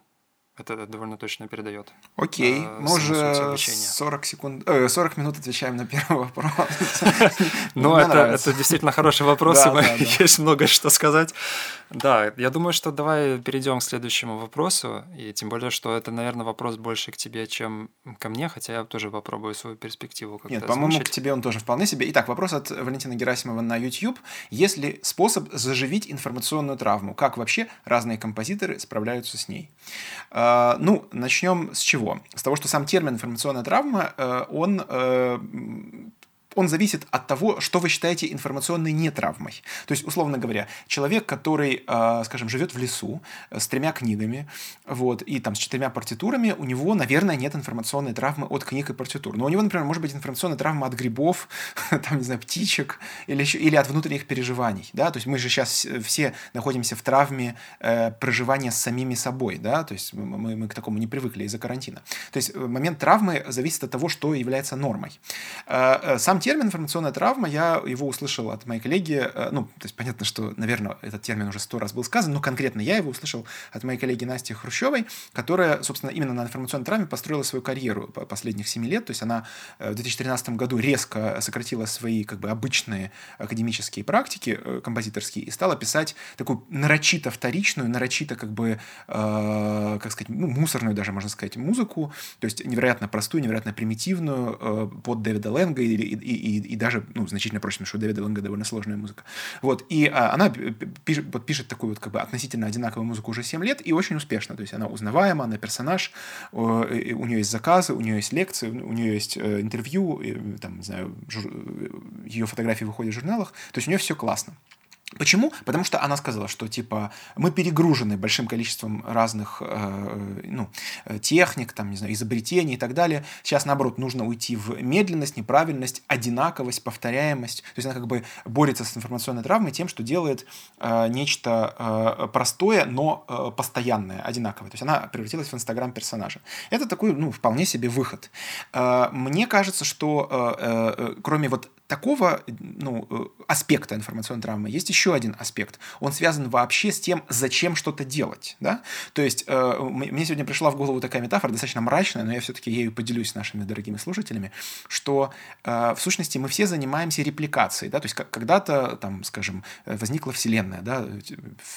это довольно точно передает. Окей, э, мы уже 40, секунд, э, 40 минут отвечаем на первый вопрос. Ну, это действительно хороший вопрос, и есть много что сказать. Да, я думаю, что давай перейдем к следующему вопросу, и тем более, что это, наверное, вопрос больше к тебе, чем ко мне, хотя я тоже попробую свою перспективу как-то Нет, по-моему, к тебе он тоже вполне себе. Итак, вопрос от Валентина Герасимова на YouTube. Есть ли способ заживить информационную травму? Как вообще разные композиторы справляются с ней? А, ну, начнем с чего? С того, что сам термин информационная травма, э, он э, он зависит от того, что вы считаете информационной нетравмой. То есть, условно говоря, человек, который, э, скажем, живет в лесу э, с тремя книгами, вот, и там с четырьмя партитурами, у него, наверное, нет информационной травмы от книг и партитур. Но у него, например, может быть информационная травма от грибов, там, не знаю, птичек или, еще, или от внутренних переживаний, да, то есть мы же сейчас все находимся в травме э, проживания с самими собой, да, то есть мы, мы к такому не привыкли из-за карантина. То есть э, момент травмы зависит от того, что является нормой. Э, э, сам термин информационная травма, я его услышал от моей коллеги, ну, то есть понятно, что, наверное, этот термин уже сто раз был сказан, но конкретно я его услышал от моей коллеги Насти Хрущевой, которая, собственно, именно на информационной травме построила свою карьеру последних семи лет, то есть она в 2013 году резко сократила свои как бы обычные академические практики композиторские и стала писать такую нарочито вторичную, нарочито как бы, э, как сказать, ну, мусорную даже, можно сказать, музыку, то есть невероятно простую, невероятно примитивную э, под Дэвида Лэнга и, и, и, и даже, ну, значительно проще, потому что у Дэвида Лэнга довольно сложная музыка. Вот, и а, она пишет, вот, пишет такую вот как бы относительно одинаковую музыку уже 7 лет и очень успешно, то есть она узнаваема, она персонаж, э, у нее есть заказы, у нее есть лекции, у нее есть э, интервью, там, не знаю, жур... ее фотографии выходят в журналах, то есть у нее все классно. Почему? Потому что она сказала, что типа мы перегружены большим количеством разных э, ну, техник, там, не знаю, изобретений и так далее. Сейчас, наоборот, нужно уйти в медленность, неправильность, одинаковость, повторяемость. То есть она как бы борется с информационной травмой тем, что делает э, нечто э, простое, но э, постоянное, одинаковое. То есть она превратилась в инстаграм персонажа. Это такой, ну, вполне себе выход. Э, мне кажется, что э, э, кроме вот такого ну, э, аспекта информационной травмы есть еще один аспект. Он связан вообще с тем, зачем что-то делать. Да? То есть э, мне сегодня пришла в голову такая метафора, достаточно мрачная, но я все-таки ею поделюсь с нашими дорогими слушателями, что э, в сущности мы все занимаемся репликацией. Да? То есть когда-то, там, скажем, возникла Вселенная, да?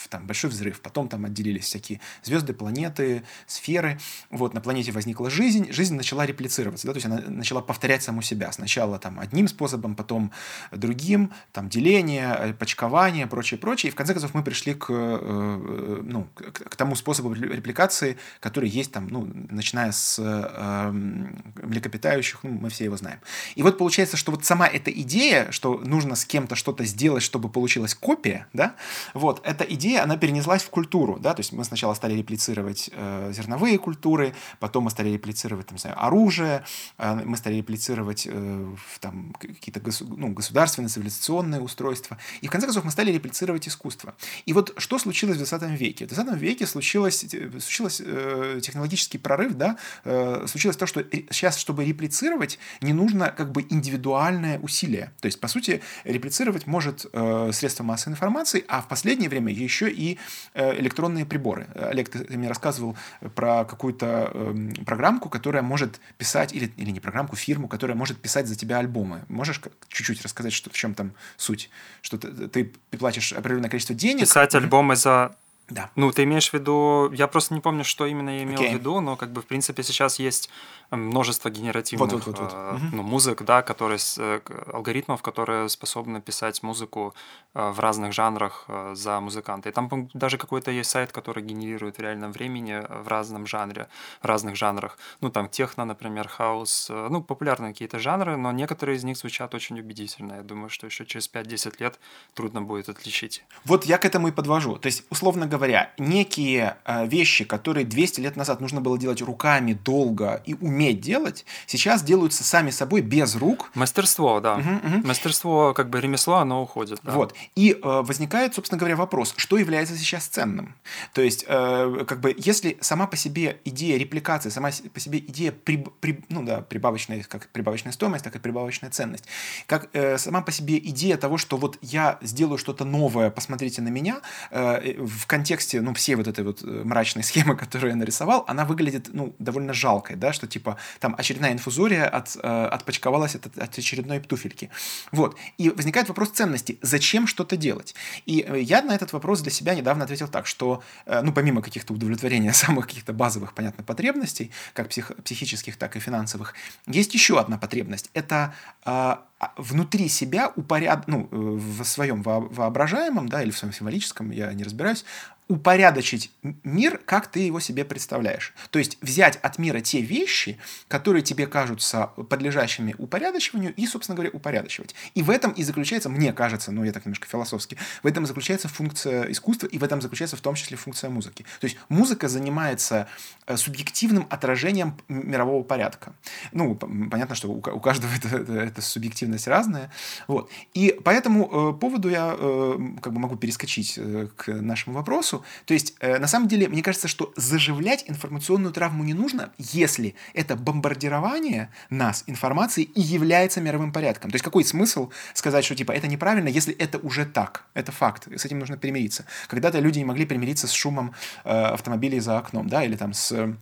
там, большой взрыв, потом там отделились всякие звезды, планеты, сферы. Вот, на планете возникла жизнь, жизнь начала реплицироваться, да? то есть она начала повторять саму себя. Сначала там, одним способом, потом другим, там деление, э, почкование, прочее, прочее. И в конце концов мы пришли к, э, э, ну, к тому способу репликации, который есть там, ну, начиная с э, млекопитающих, ну, мы все его знаем. И вот получается, что вот сама эта идея, что нужно с кем-то что-то сделать, чтобы получилась копия, да, вот, эта идея, она перенеслась в культуру, да, то есть мы сначала стали реплицировать э, зерновые культуры, потом мы стали реплицировать, там, знаю, оружие, э, мы стали реплицировать э, там какие-то ну, государственные, цивилизационные устройства. И в конце концов мы стали реплицировать искусство. И вот что случилось в 20 веке? В 20 веке случилось, случилось э, технологический прорыв, да, э, случилось то, что сейчас, чтобы реплицировать, не нужно как бы индивидуальное усилие. То есть, по сути, реплицировать может э, средства массовой информации, а в последнее время еще и э, электронные приборы. Олег, ты, ты мне рассказывал про какую-то э, программку, которая может писать, или, или не программку, фирму, которая может писать за тебя альбомы. Можешь чуть-чуть рассказать, что, в чем там суть? Что ты, ты платишь определенное количество денег. Писать альбомы за да. Ну, ты имеешь в виду, я просто не помню, что именно я имел okay. в виду, но как бы в принципе сейчас есть множество генеративных вот, вот, вот, вот. ну, музык, да, которые, э, алгоритмов, которые способны писать музыку э, в разных жанрах э, за музыканта. И там даже какой-то есть сайт, который генерирует в реальном времени в разном жанре, в разных жанрах. Ну, там техно, например, хаос, ну, популярные какие-то жанры, но некоторые из них звучат очень убедительно. Я думаю, что еще через 5-10 лет трудно будет отличить. Вот я к этому и подвожу. То есть, условно говоря, некие вещи, которые 200 лет назад нужно было делать руками долго и уметь уметь делать, сейчас делаются сами собой без рук. Мастерство, да. Угу, угу. Мастерство, как бы ремесло, оно уходит. Да. Вот. И э, возникает, собственно говоря, вопрос, что является сейчас ценным? То есть, э, как бы, если сама по себе идея репликации, сама по себе идея при, при, ну, да, прибавочная, как прибавочная стоимость, так и прибавочная ценность, как э, сама по себе идея того, что вот я сделаю что-то новое, посмотрите на меня, э, в контексте, ну, всей вот этой вот э, мрачной схемы, которую я нарисовал, она выглядит, ну, довольно жалкой, да, что типа там очередная инфузория от, э, отпочковалась от, от очередной туфельки. Вот. И возникает вопрос ценности. Зачем что-то делать? И э, я на этот вопрос для себя недавно ответил так, что, ну, помимо каких-то удовлетворения самых каких-то базовых, понятно, потребностей, как псих, психических, так и финансовых, есть еще одна потребность. Это э, внутри себя упоряд... ну, в своем воображаемом, да, или в своем символическом, я не разбираюсь, упорядочить мир, как ты его себе представляешь. То есть взять от мира те вещи, которые тебе кажутся подлежащими упорядочиванию, и, собственно говоря, упорядочивать. И в этом и заключается, мне кажется, ну я так немножко философски, в этом заключается функция искусства, и в этом заключается в том числе функция музыки. То есть музыка занимается э, субъективным отражением мирового порядка. Ну, понятно, что у каждого это, это, это субъективность разная. Вот. И по этому э, поводу я э, как бы могу перескочить к нашему вопросу, вопросу. То есть, э, на самом деле, мне кажется, что заживлять информационную травму не нужно, если это бомбардирование нас информацией и является мировым порядком. То есть, какой смысл сказать, что типа это неправильно, если это уже так? Это факт. С этим нужно примириться. Когда-то люди не могли примириться с шумом э, автомобилей за окном, да, или там с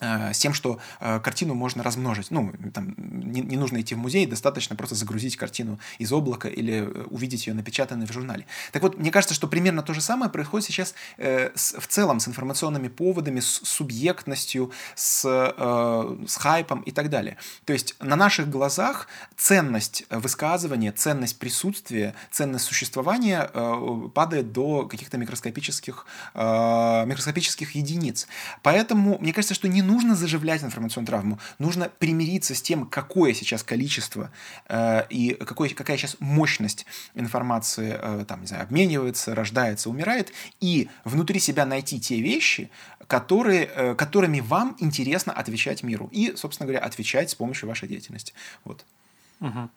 с тем, что э, картину можно размножить. Ну, там, не, не нужно идти в музей, достаточно просто загрузить картину из облака или э, увидеть ее напечатанной в журнале. Так вот, мне кажется, что примерно то же самое происходит сейчас э, с, в целом с информационными поводами, с субъектностью, с, э, с хайпом и так далее. То есть на наших глазах ценность высказывания, ценность присутствия, ценность существования э, падает до каких-то микроскопических, э, микроскопических единиц. Поэтому мне кажется, что не нужно заживлять информационную травму, нужно примириться с тем, какое сейчас количество э, и какой, какая сейчас мощность информации э, там, не знаю, обменивается, рождается, умирает, и внутри себя найти те вещи, которые, э, которыми вам интересно отвечать миру. И, собственно говоря, отвечать с помощью вашей деятельности. Вот. Угу.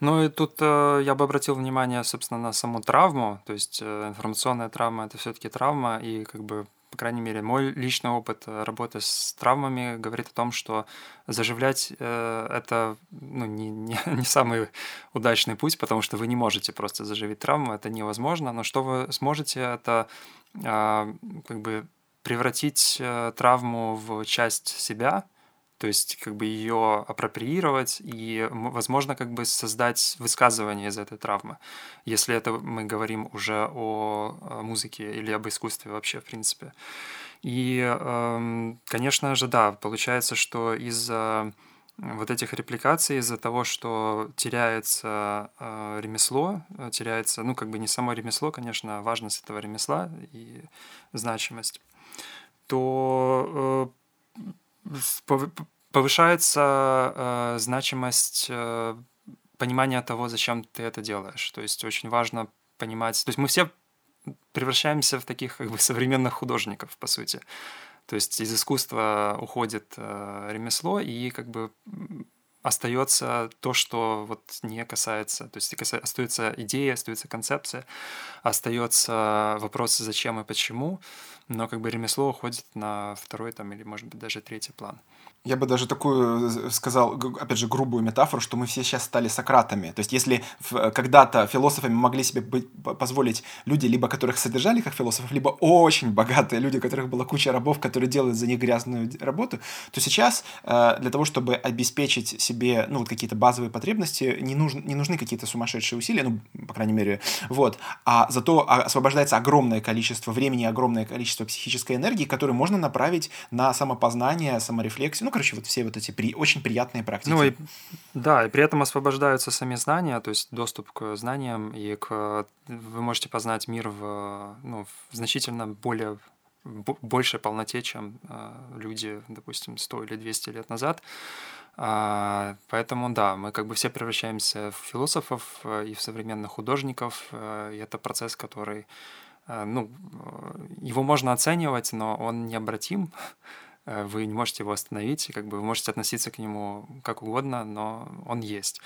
Ну и тут э, я бы обратил внимание, собственно, на саму травму. То есть э, информационная травма это все-таки травма, и как бы по крайней мере, мой личный опыт э, работы с травмами говорит о том, что заживлять э, это ну, не, не, не самый удачный путь, потому что вы не можете просто заживить травму, это невозможно, но что вы сможете, это э, как бы превратить э, травму в часть себя, то есть как бы ее апроприировать и, возможно, как бы создать высказывание из этой травмы, если это мы говорим уже о музыке или об искусстве вообще, в принципе. И, эм, конечно же, да, получается, что из-за вот этих репликаций, из-за того, что теряется э, ремесло, теряется, ну, как бы не само ремесло, конечно, а важность этого ремесла и значимость, то э, повышается э, значимость э, понимания того, зачем ты это делаешь. То есть очень важно понимать. То есть мы все превращаемся в таких как бы современных художников, по сути. То есть из искусства уходит э, ремесло, и как бы остается то, что вот не касается, то есть остается идея, остается концепция, остается вопросы зачем и почему, но как бы ремесло уходит на второй там или может быть даже третий план я бы даже такую э, сказал, опять же, грубую метафору, что мы все сейчас стали Сократами. То есть, если когда-то философами могли себе быть, позволить люди, либо которых содержали как философов, либо очень богатые люди, у которых была куча рабов, которые делают за них грязную работу, то сейчас э, для того, чтобы обеспечить себе ну, вот какие-то базовые потребности, не, нужны не нужны какие-то сумасшедшие усилия, ну, по крайней мере, вот. А зато освобождается огромное количество времени, огромное количество психической энергии, которые можно направить на самопознание, саморефлексию, ну, короче, вот все вот эти при... очень приятные практики. Ну и да, и при этом освобождаются сами знания, то есть доступ к знаниям, и к... вы можете познать мир в, ну, в значительно более большей полноте, чем э, люди, допустим, 100 или 200 лет назад. А, поэтому да, мы как бы все превращаемся в философов э, и в современных художников, э, и это процесс, который, ну, его можно оценивать, но он необратим, вы не можете его остановить, как бы вы можете относиться к нему как угодно, но он есть.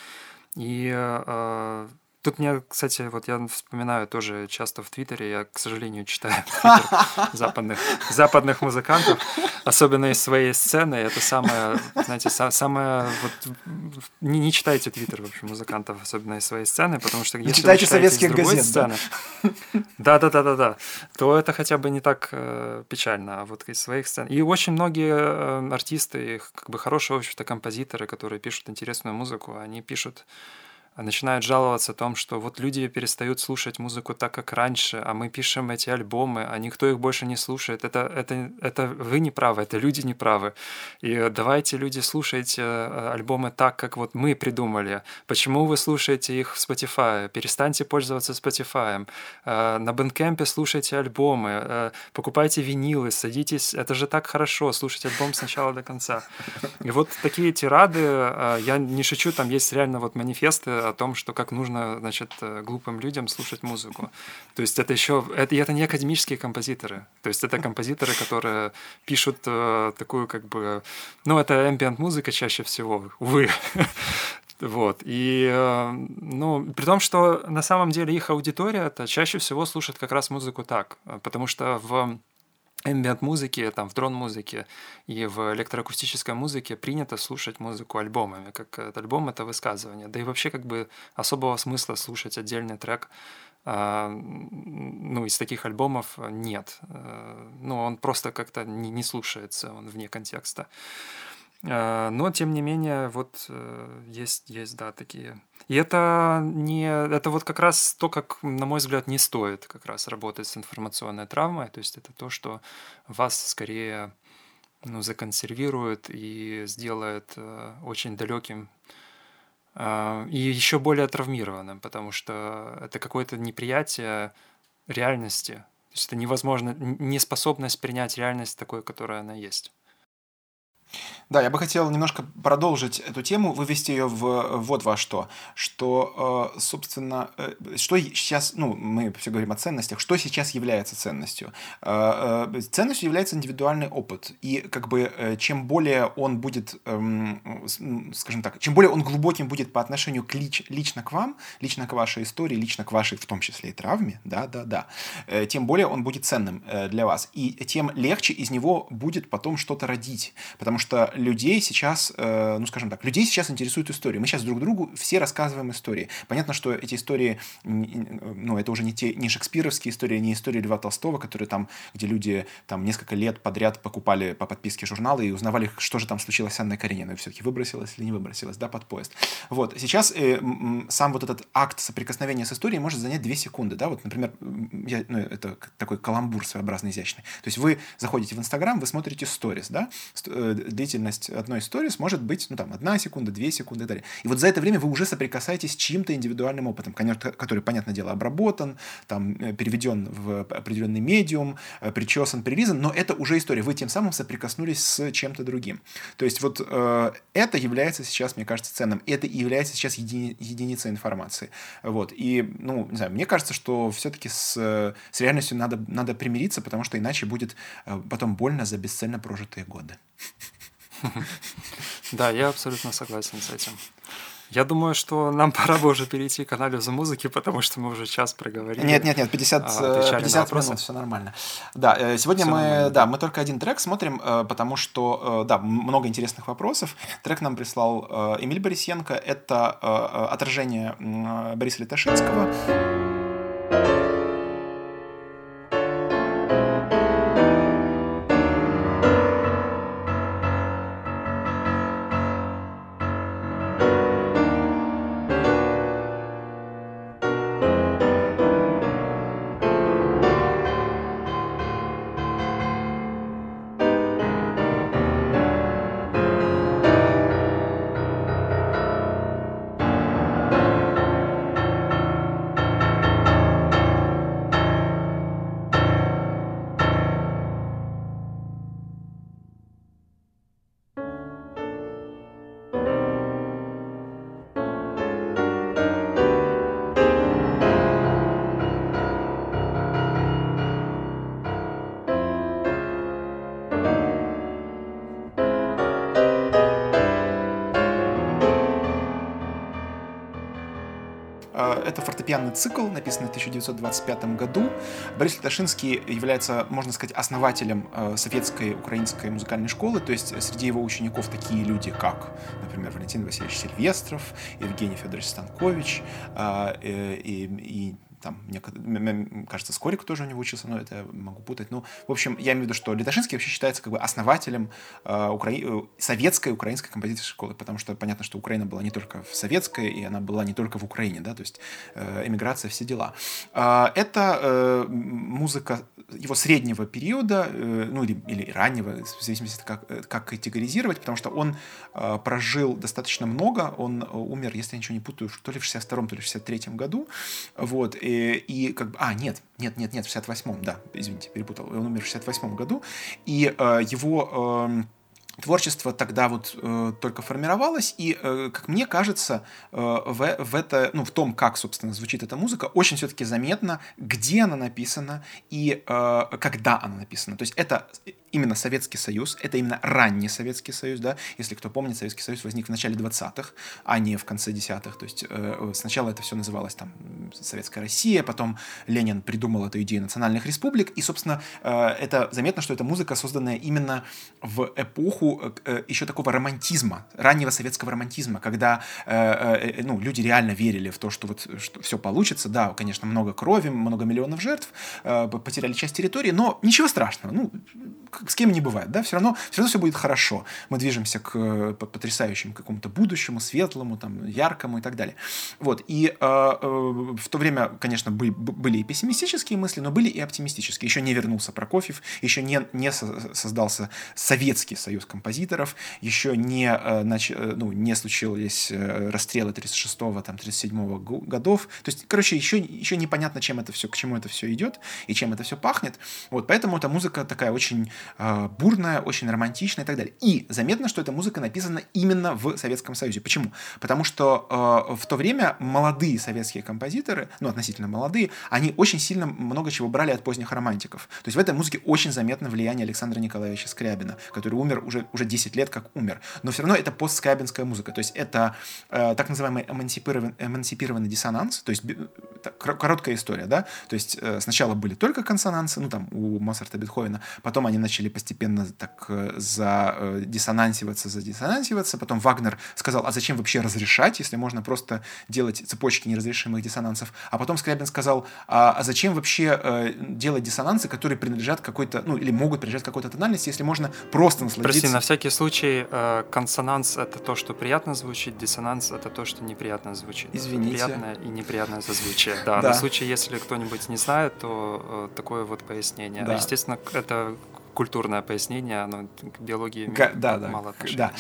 И э, Тут мне, кстати, вот я вспоминаю тоже часто в Твиттере, я, к сожалению, читаю западных, западных музыкантов, особенно из своей сцены. Это самое, знаете, самое... Вот, не, не читайте Твиттер, в общем, музыкантов, особенно из своей сцены, потому что если читайте вы советских газет, сцены, да? да, да, да, да, то это хотя бы не так э, печально, а вот из своих сцен. И очень многие э, артисты, как бы хорошие, в общем-то, композиторы, которые пишут интересную музыку, они пишут начинают жаловаться о том, что вот люди перестают слушать музыку так, как раньше, а мы пишем эти альбомы, а никто их больше не слушает. Это, это, это вы не правы, это люди не правы. И давайте, люди, слушайте э, альбомы так, как вот мы придумали. Почему вы слушаете их в Spotify? Перестаньте пользоваться Spotify. Э, на Bandcamp слушайте альбомы, э, покупайте винилы, садитесь. Это же так хорошо, слушать альбом с начала до конца. И вот такие тирады, я не шучу, там есть реально вот манифесты о том, что как нужно, значит, э, глупым людям слушать музыку. То есть это еще, это, это не академические композиторы. То есть это композиторы, которые пишут э, такую как бы, ну это ambient музыка чаще всего, увы. Вот. И, э, ну, при том, что на самом деле их аудитория это чаще всего слушает как раз музыку так, потому что в ambient музыке, там, в дрон-музыке и в электроакустической музыке принято слушать музыку альбомами, как этот альбом — это высказывание. Да и вообще как бы особого смысла слушать отдельный трек а, ну, из таких альбомов нет. Э, ну, он просто как-то не, не слушается, он вне контекста. А, но, тем не менее, вот э, есть, есть, да, такие. И это не, это вот как раз то, как, на мой взгляд, не стоит как раз работать с информационной травмой. То есть это то, что вас скорее ну, законсервирует и сделает э, очень далеким э, и еще более травмированным, потому что это какое-то неприятие реальности. То есть это невозможно, неспособность принять реальность такой, которая она есть. Да, я бы хотел немножко продолжить эту тему, вывести ее в вот во что. Что, э, собственно, э, что сейчас, ну, мы все говорим о ценностях, что сейчас является ценностью? Э, ценностью является индивидуальный опыт. И как бы чем более он будет, эм, скажем так, чем более он глубоким будет по отношению к лич, лично к вам, лично к вашей истории, лично к вашей, в том числе и травме, да, да, да, тем более он будет ценным для вас. И тем легче из него будет потом что-то родить. Потому что людей сейчас, э, ну скажем так, людей сейчас интересует история. Мы сейчас друг другу все рассказываем истории. Понятно, что эти истории, ну это уже не те, не шекспировские истории, не истории Льва Толстого, которые там, где люди там несколько лет подряд покупали по подписке журналы и узнавали, что же там случилось с Анной Карениной, все-таки выбросилась или не выбросилась, да, под поезд. Вот, сейчас э, сам вот этот акт соприкосновения с историей может занять 2 секунды, да, вот, например, я, ну, это такой каламбур своеобразный, изящный. То есть вы заходите в Инстаграм, вы смотрите сторис, да, э, длительность одной истории может быть, ну, там, одна секунда, две секунды и так далее. И вот за это время вы уже соприкасаетесь с чьим-то индивидуальным опытом, который, понятное дело, обработан, там, э, переведен в определенный медиум, э, причесан, прилизан, но это уже история. Вы тем самым соприкоснулись с чем-то другим. То есть вот э, это является сейчас, мне кажется, ценным. Это и является сейчас едини, единицей информации. Вот. И, ну, не знаю, мне кажется, что все-таки с, с реальностью надо, надо примириться, потому что иначе будет э, потом больно за бесцельно прожитые годы. Да, я абсолютно согласен с этим. Я думаю, что нам пора бы уже перейти к анализу музыки, потому что мы уже час проговорили. Нет, нет, нет, 50, 50 а, минут, все нормально. Да, э, сегодня все мы, да, мы только один трек смотрим, э, потому что, э, да, много интересных вопросов. Трек нам прислал Эмиль Борисенко. Это отражение Бориса Литошинского. Фортепианный цикл, написанный в 1925 году. Борис Литошинский является, можно сказать, основателем э, советской украинской музыкальной школы, то есть среди его учеников такие люди, как, например, Валентин Васильевич Сильвестров, Евгений Федорович Станкович, э, и, и там, мне кажется, Скорик тоже у него учился, но это я могу путать. Ну, в общем, я имею в виду, что Литошинский вообще считается как бы основателем э, укра... Э, советской украинской композиторской школы, потому что понятно, что Украина была не только в советской, и она была не только в Украине, да, то есть э, эмиграция, все дела. Э, это э, музыка его среднего периода, э, ну или, или раннего, в зависимости как, э, как категоризировать, потому что он э, прожил достаточно много, он умер, если я ничего не путаю, то ли в 62-м, то ли в 63-м году, вот, и, и как бы, а, нет, нет, нет, нет, в 68-м, да, извините, перепутал, он умер в 68-м году, и э, его... Э, творчество тогда вот э, только формировалось, и, э, как мне кажется, э, в, в, это, ну, в том, как, собственно, звучит эта музыка, очень все-таки заметно, где она написана и э, когда она написана. То есть это именно Советский Союз, это именно ранний Советский Союз, да, если кто помнит, Советский Союз возник в начале 20-х, а не в конце 10-х, то есть э, сначала это все называлось там Советская Россия, потом Ленин придумал эту идею национальных республик, и, собственно, э, это заметно, что это музыка, созданная именно в эпоху э, э еще такого романтизма, раннего советского романтизма, когда э, э, ну, люди реально верили в то, что вот что все получится, да, конечно, много крови, много миллионов жертв, э, потеряли часть территории, но ничего страшного, ну, с кем не бывает, да, все равно, все равно все будет хорошо. Мы движемся к э, потрясающему какому-то будущему, светлому, там, яркому и так далее. Вот, и э, э, в то время, конечно, были, были и пессимистические мысли, но были и оптимистические. Еще не вернулся Прокофьев, еще не, не создался Советский союз композиторов, еще не, э, нач, э, ну, не случились э, расстрелы 36-го, там, 37-го годов. То есть, короче, еще, еще непонятно, чем это все, к чему это все идет и чем это все пахнет. Вот, поэтому эта музыка такая очень бурная, очень романтичная и так далее. И заметно, что эта музыка написана именно в Советском Союзе. Почему? Потому что э, в то время молодые советские композиторы, ну, относительно молодые, они очень сильно много чего брали от поздних романтиков. То есть в этой музыке очень заметно влияние Александра Николаевича Скрябина, который умер уже, уже 10 лет как умер. Но все равно это постскрябинская музыка. То есть это э, так называемый эмансипированный, эмансипированный диссонанс, то есть короткая история, да, то есть э, сначала были только консонансы, ну, там, у Моцарта, Бетховена, потом они начали постепенно так э, за э, диссонансиваться, задиссонансиваться. Потом Вагнер сказал, а зачем вообще разрешать, если можно просто делать цепочки неразрешимых диссонансов. А потом Скрябин сказал, а, а зачем вообще э, делать диссонансы, которые принадлежат какой-то, ну или могут принадлежать какой-то тональности, если можно просто насладиться. Прости, на всякий случай, консонанс — это то, что приятно звучит, диссонанс — это то, что неприятно звучит. Извините. Приятное и неприятное созвучие. Да, да. на случай, если кто-нибудь не знает, то такое вот пояснение. Да. Естественно, это культурное пояснение, оно к биологии Га- да, да, мало отношения. Да.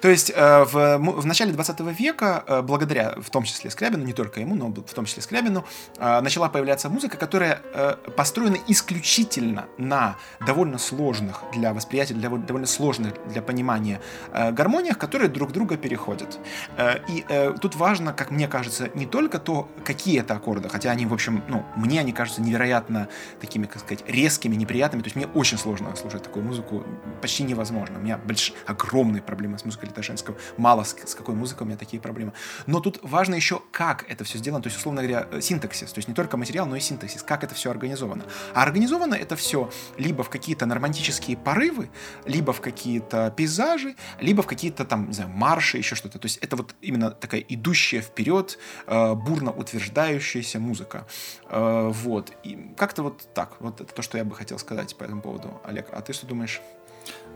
То есть э, в, в начале 20 века, э, благодаря в том числе Скрябину, не только ему, но в том числе Скрябину, э, начала появляться музыка, которая э, построена исключительно на довольно сложных для восприятия, для, довольно сложных для понимания э, гармониях, которые друг друга переходят. Э, и э, тут важно, как мне кажется, не только то, какие это аккорды, хотя они, в общем, ну, мне они кажутся невероятно такими, как сказать, резкими, неприятными, то есть мне очень сложно слушать такую музыку почти невозможно. У меня больш... огромные проблемы с музыкой Литошенского. Мало с, с какой музыкой у меня такие проблемы. Но тут важно еще, как это все сделано. То есть, условно говоря, э, синтаксис. То есть не только материал, но и синтаксис. Как это все организовано. А организовано это все либо в какие-то романтические порывы, либо в какие-то пейзажи, либо в какие-то там, не знаю, марши, еще что-то. То есть это вот именно такая идущая вперед, э, бурно утверждающаяся музыка. Э, вот. И как-то вот так. Вот это то, что я бы хотел сказать по этому поводу, Олег. А ты что думаешь?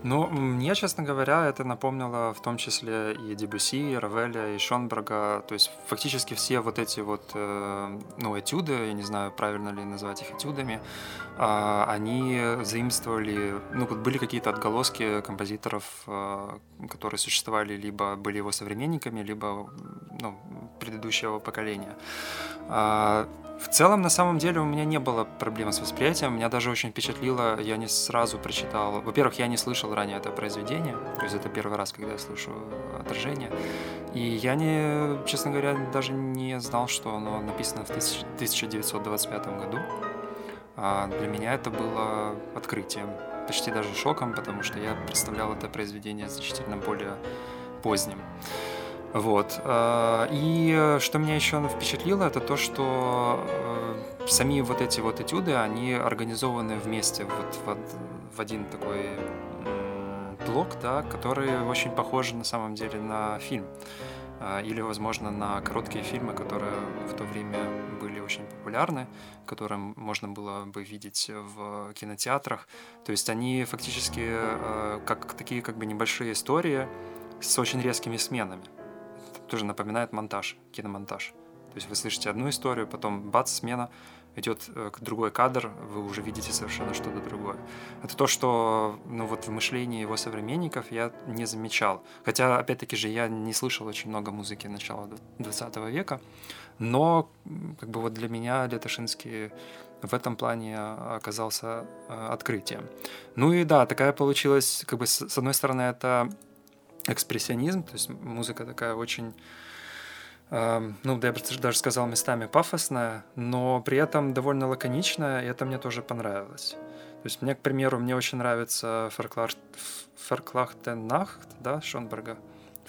Ну, мне, честно говоря, это напомнило в том числе и Дебюси, и Равеля, и Шонберга. То есть фактически все вот эти вот, э, ну, этюды, я не знаю, правильно ли назвать их этюдами, э, они заимствовали, ну, были какие-то отголоски композиторов, э, которые существовали, либо были его современниками, либо, ну, предыдущего поколения. В целом, на самом деле, у меня не было проблем с восприятием. Меня даже очень впечатлило, я не сразу прочитал. Во-первых, я не слышал ранее это произведение, то есть это первый раз, когда я слышу отражение. И я не, честно говоря, даже не знал, что оно написано в 1925 году. А для меня это было открытием, почти даже шоком, потому что я представлял это произведение значительно более поздним. Вот. Э, и что меня еще впечатлило, это то, что э, сами вот эти вот этюды, они организованы вместе вот в, один такой блок, да, который очень похож на самом деле на фильм. Э, или, возможно, на короткие фильмы, которые в то время были очень популярны которые можно было бы видеть в кинотеатрах. То есть они фактически э, как такие как бы небольшие истории с очень резкими сменами. Тоже напоминает монтаж, киномонтаж. То есть вы слышите одну историю, потом бац, смена, идет э, другой кадр, вы уже видите совершенно что-то другое. Это то, что ну, вот в мышлении его современников я не замечал. Хотя, опять-таки же, я не слышал очень много музыки начала 20 века, но как бы вот для меня Летошинский в этом плане оказался э, открытием. Ну и да, такая получилась, как бы с одной стороны, это экспрессионизм, то есть музыка такая очень ну, я бы даже сказал, местами пафосная, но при этом довольно лаконичная, и это мне тоже понравилось. То есть мне, к примеру, мне очень нравится Ферклахтенахт, да, Шонберга.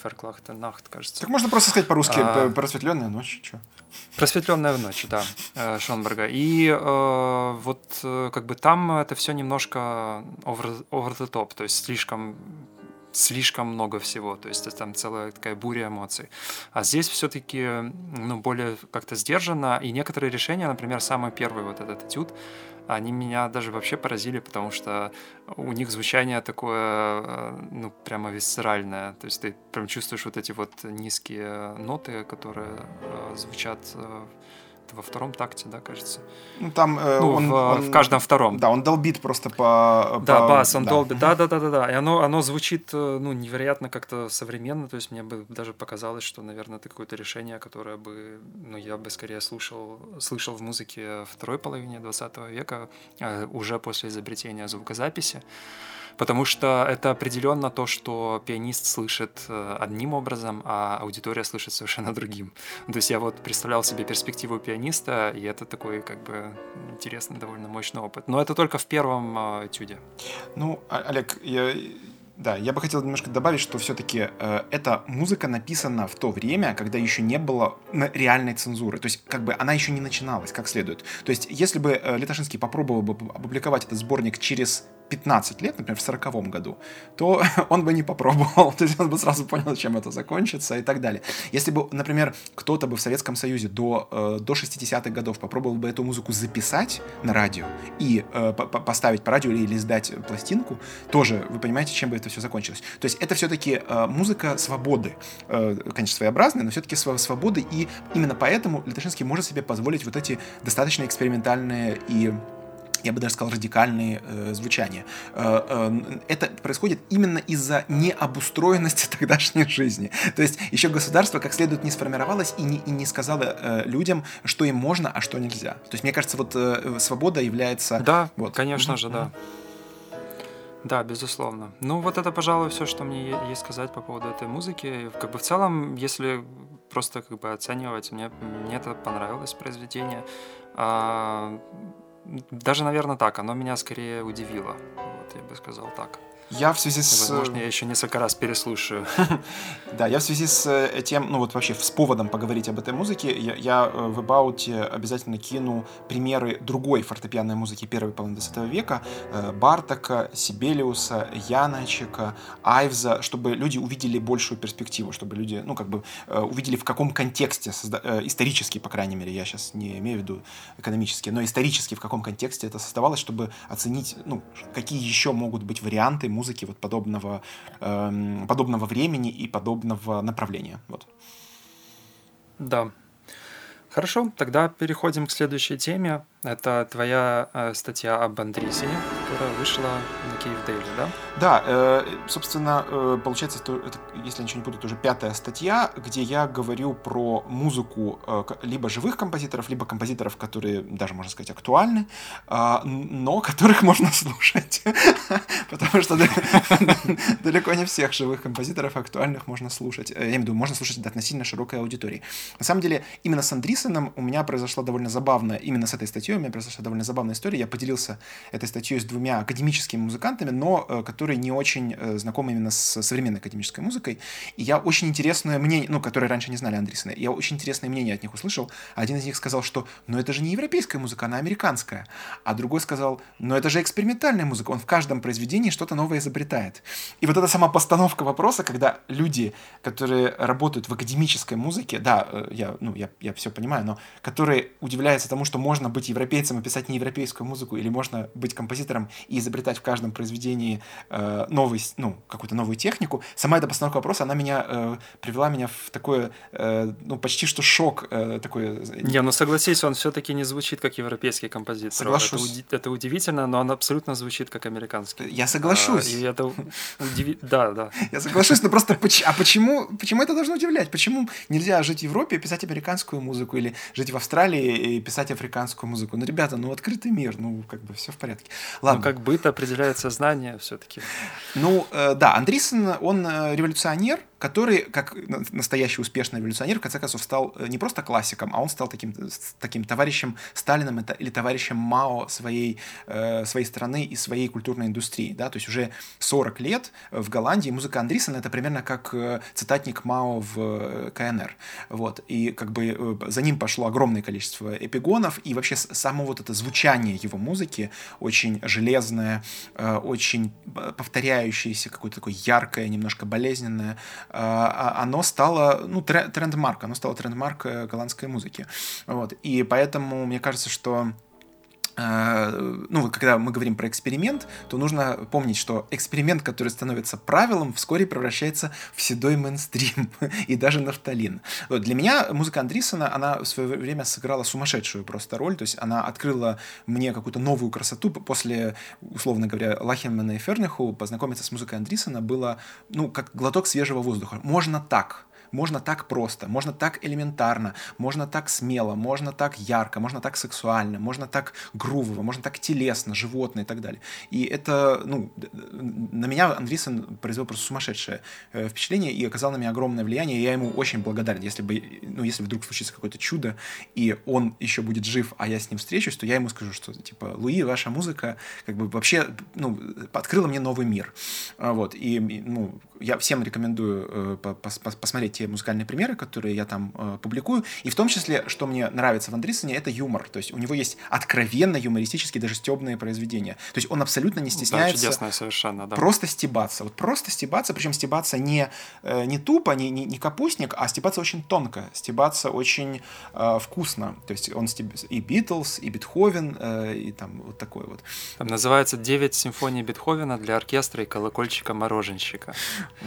Ферклахтенахт, кажется. Так можно просто сказать по-русски а... «Просветленная ночь», что? «Просветленная ночь», да, э, Шонберга. И э, вот э, как бы там это все немножко over, over the top, то есть слишком слишком много всего, то есть это там целая такая буря эмоций. А здесь все-таки ну, более как-то сдержанно, и некоторые решения, например, самый первый вот этот этюд, они меня даже вообще поразили, потому что у них звучание такое, э, ну, прямо висцеральное. То есть ты прям чувствуешь вот эти вот низкие ноты, которые э, звучат э, во втором такте, да, кажется. Ну, там э, ну, он, в, он, в каждом втором. Да, он долбит просто по... Да, по... бас, он да. долбит, да-да-да-да-да. И оно, оно звучит, э, ну, невероятно как-то современно, то есть мне бы даже показалось, что, наверное, это какое-то решение, которое бы, ну, я бы скорее слушал, слышал в музыке второй половине 20 века, э, уже после изобретения звукозаписи потому что это определенно то, что пианист слышит э, одним образом, а аудитория слышит совершенно другим. То есть я вот представлял себе перспективу пианиста, и это такой как бы интересный, довольно мощный опыт. Но это только в первом э, этюде. Ну, Олег, я, да, я бы хотел немножко добавить, что все-таки э, эта музыка написана в то время, когда еще не было реальной цензуры. То есть, как бы она еще не начиналась как следует. То есть, если бы э, Летошинский попробовал бы опубликовать этот сборник через 15 лет, например, в 40 году, то он бы не попробовал, то есть он бы сразу понял, чем это закончится и так далее. Если бы, например, кто-то бы в Советском Союзе до, э, до 60-х годов попробовал бы эту музыку записать на радио и э, поставить по радио или издать пластинку, тоже вы понимаете, чем бы это все закончилось. То есть это все-таки э, музыка свободы, э, конечно, своеобразная, но все-таки свободы, и именно поэтому Летошинский может себе позволить вот эти достаточно экспериментальные и я бы даже сказал, радикальные э, звучания. Э, э, это происходит именно из-за необустроенности тогдашней жизни. То есть еще государство как следует не сформировалось и не, и не сказало э, людям, что им можно, а что нельзя. То есть мне кажется, вот э, свобода является... Да, вот. конечно же, да. Да, безусловно. Ну, вот это, пожалуй, все, что мне есть сказать по поводу этой музыки. Как бы в целом, если просто как бы оценивать, мне, мне это понравилось произведение. А, даже, наверное, так. Оно меня скорее удивило. Вот, я бы сказал так. Я в связи с... Возможно, я еще несколько раз переслушаю. Да, я в связи с э, тем, ну вот вообще с поводом поговорить об этой музыке, я, я э, в About обязательно кину примеры другой фортепианной музыки первой половины 20 века, э, Бартака, Сибелиуса, Яначека, Айвза, чтобы люди увидели большую перспективу, чтобы люди, ну как бы увидели в каком контексте, исторически, по крайней мере, я сейчас не имею в виду экономически, но исторически в каком контексте это создавалось, чтобы оценить, ну, какие еще могут быть варианты музыки вот подобного, э, подобного времени и подобного направления. Вот. Да. Хорошо, тогда переходим к следующей теме. Это твоя э, статья об Андрисе, которая вышла на Киев Дейли, да? Да, э, собственно, э, получается, это, это, если ничего не буду, это уже пятая статья, где я говорю про музыку э, либо живых композиторов, либо композиторов, которые даже, можно сказать, актуальны, э, но которых можно слушать. Потому что далеко не всех живых композиторов актуальных можно слушать. Э, я имею в виду, можно слушать относительно широкой аудитории. На самом деле, именно с Андрисоном у меня произошла довольно забавная, именно с этой статьей, статьей, у меня произошла довольно забавная история. Я поделился этой статьей с двумя академическими музыкантами, но э, которые не очень э, знакомы именно с современной академической музыкой. И я очень интересное мнение, ну, которые раньше не знали Андрисона, я очень интересное мнение от них услышал. Один из них сказал, что ну это же не европейская музыка, она американская. А другой сказал, ну это же экспериментальная музыка, он в каждом произведении что-то новое изобретает. И вот эта сама постановка вопроса, когда люди, которые работают в академической музыке, да, э, я, ну, я, я все понимаю, но которые удивляются тому, что можно быть европейцем и писать неевропейскую музыку, или можно быть композитором и изобретать в каждом произведении э, новый, ну, какую-то новую технику, сама эта постановка вопроса, она меня э, привела меня в такое, э, ну, почти что шок э, такой. Не, ну согласись, он все-таки не звучит как европейский композитор. Соглашусь. Это, это удивительно, но он абсолютно звучит как американский. Я соглашусь. А, и это удиви... Да, да. Я соглашусь, но просто а почему, почему это должно удивлять? Почему нельзя жить в Европе и писать американскую музыку или жить в Австралии и писать африканскую музыку? Ну, ребята, ну открытый мир, ну как бы все в порядке. Ладно. Ну, как быт определяет сознание все-таки. Ну, э, да, Андрисен, он э, революционер, который, как настоящий успешный революционер, в конце концов стал э, не просто классиком, а он стал таким, таким товарищем Сталиным или товарищем Мао своей, э, своей страны и своей культурной индустрии. Да? То есть уже 40 лет в Голландии музыка Андрисона это примерно как э, цитатник Мао в КНР. Вот. И как бы за ним пошло огромное количество эпигонов, и вообще само вот это звучание его музыки очень железное, очень повторяющееся, какое-то такое яркое, немножко болезненное, оно стало, ну, трендмарк, оно стало трендмарк э, голландской музыки. Вот. И поэтому мне кажется, что ну, когда мы говорим про эксперимент, то нужно помнить, что эксперимент, который становится правилом, вскоре превращается в седой мейнстрим и даже нафталин. Вот для меня музыка Андрисона, она в свое время сыграла сумасшедшую просто роль, то есть она открыла мне какую-то новую красоту после, условно говоря, Лахенмана и Ферниху, познакомиться с музыкой Андрисона было, ну, как глоток свежего воздуха. Можно так, можно так просто, можно так элементарно, можно так смело, можно так ярко, можно так сексуально, можно так грувово, можно так телесно, животно и так далее. И это, ну, на меня Андрейсон произвел просто сумасшедшее э, впечатление и оказал на меня огромное влияние, и я ему очень благодарен. Если бы, ну, если вдруг случится какое-то чудо, и он еще будет жив, а я с ним встречусь, то я ему скажу, что, типа, Луи, ваша музыка, как бы, вообще, ну, открыла мне новый мир. А, вот, и, ну, я всем рекомендую э, посмотреть те музыкальные примеры, которые я там э, публикую. И в том числе, что мне нравится в Андрисоне, это юмор. То есть у него есть откровенно юмористические, даже стебные произведения. То есть он абсолютно не стесняется да, совершенно, да. просто стебаться. Вот просто стебаться, причем стебаться не, э, не тупо, не, не, не капустник, а стебаться очень тонко, стебаться очень э, вкусно. То есть он стеб... и Битлз, и Бетховен, э, и там вот такой вот. Там называется «Девять симфоний Бетховена для оркестра и колокольчика-мороженщика».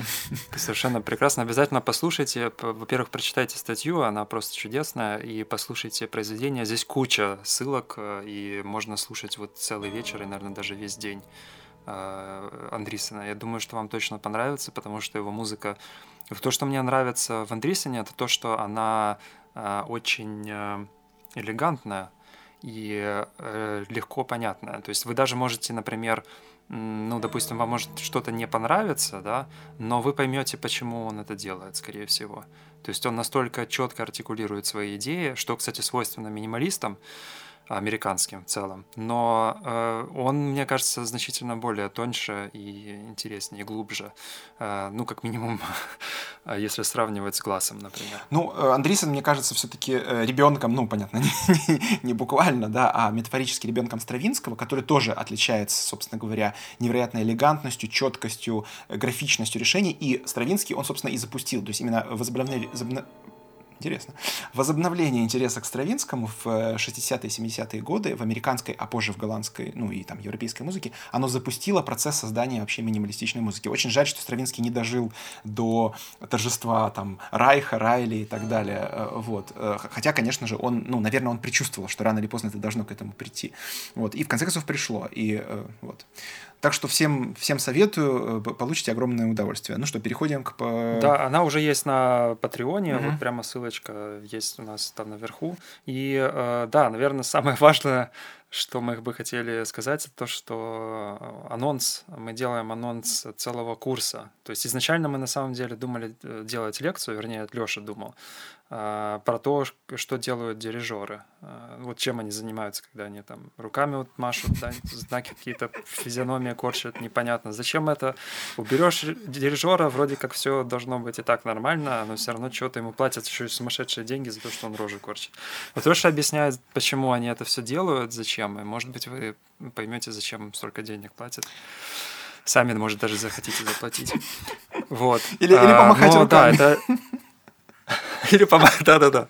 Совершенно прекрасно. Обязательно послушайте. Во-первых, прочитайте статью, она просто чудесная. И послушайте произведение. Здесь куча ссылок, э, и можно слушать вот целый вечер и, наверное, даже весь день э, Андрисона. Я думаю, что вам точно понравится, потому что его музыка... То, что мне нравится в Андрисоне, это то, что она э, очень элегантная и легко понятная. То есть вы даже можете, например, ну, допустим, вам может что-то не понравиться, да, но вы поймете, почему он это делает, скорее всего. То есть он настолько четко артикулирует свои идеи, что, кстати, свойственно минималистам, американским в целом. Но э, он, мне кажется, значительно более тоньше и интереснее, и глубже. Э, ну, как минимум, если сравнивать с глазом, например. Ну, э, Андрейсон, мне кажется, все-таки э, ребенком, ну, понятно, не, не буквально, да, а метафорически ребенком Стравинского, который тоже отличается, собственно говоря, невероятной элегантностью, четкостью, э, графичностью решений. И Стравинский он, собственно, и запустил. То есть именно возобновление, Интересно. Возобновление интереса к Стравинскому в 60-е и 70-е годы в американской, а позже в голландской, ну и там европейской музыке, оно запустило процесс создания вообще минималистичной музыки. Очень жаль, что Стравинский не дожил до торжества там Райха, Райли и так далее. Э, вот. Э, хотя, конечно же, он, ну, наверное, он предчувствовал, что рано или поздно это должно к этому прийти. Вот. И в конце концов пришло. И э, вот. Так что всем, всем советую, э, получите огромное удовольствие. Ну что, переходим к... Да, она уже есть на Патреоне, угу. вот прямо ссылочка есть у нас там наверху. И э, да, наверное, самое важное, что мы бы хотели сказать, это то, что э, анонс, мы делаем анонс целого курса. То есть изначально мы на самом деле думали делать лекцию, вернее, Леша думал, про то, что делают дирижеры. А, вот чем они занимаются, когда они там руками вот машут, да, знаки какие-то, физиономия корчат, непонятно. Зачем это? Уберешь дирижера, вроде как все должно быть и так нормально, но все равно что-то ему платят еще и сумасшедшие деньги за то, что он рожи корчит. Вот Леша объясняет, почему они это все делают, зачем, и может быть вы поймете, зачем им столько денег платят. Сами, может, даже захотите заплатить. Вот. Или, или помахать а, руками. Да, это... Или помахать, да-да-да.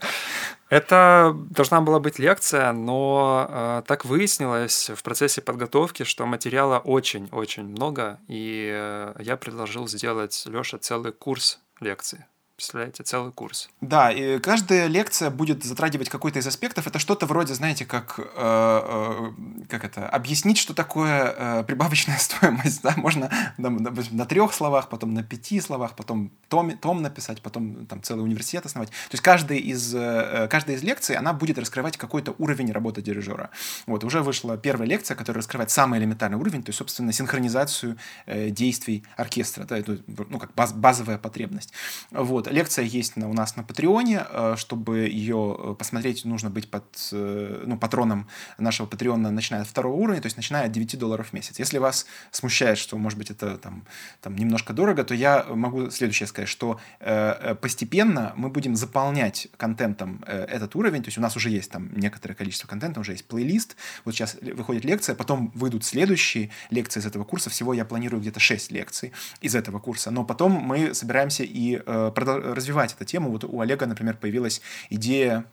Это должна была быть лекция, но э, так выяснилось в процессе подготовки, что материала очень-очень много, и э, я предложил сделать Лёше целый курс лекций. Представляете, целый курс. Да, и каждая лекция будет затрагивать какой-то из аспектов. Это что-то вроде, знаете, как, э, э, как это, объяснить, что такое э, прибавочная стоимость. Да? Можно там, на трех словах, потом на пяти словах, потом том, том написать, потом там целый университет основать. То есть каждый из, э, каждая из лекций, она будет раскрывать какой-то уровень работы дирижера. Вот, уже вышла первая лекция, которая раскрывает самый элементарный уровень, то есть, собственно, синхронизацию э, действий оркестра. Да, это, ну, как баз, базовая потребность. Вот. Лекция есть на, у нас на Патреоне. Э, чтобы ее э, посмотреть, нужно быть под, э, ну, патроном нашего Патреона, начиная от второго уровня, то есть начиная от 9 долларов в месяц. Если вас смущает, что, может быть, это там, там немножко дорого, то я могу следующее сказать, что э, постепенно мы будем заполнять контентом э, этот уровень, то есть у нас уже есть там некоторое количество контента, уже есть плейлист, вот сейчас выходит лекция, потом выйдут следующие лекции из этого курса, всего я планирую где-то 6 лекций из этого курса, но потом мы собираемся и э, развивать эту тему. Вот у Олега, например, появилась идея...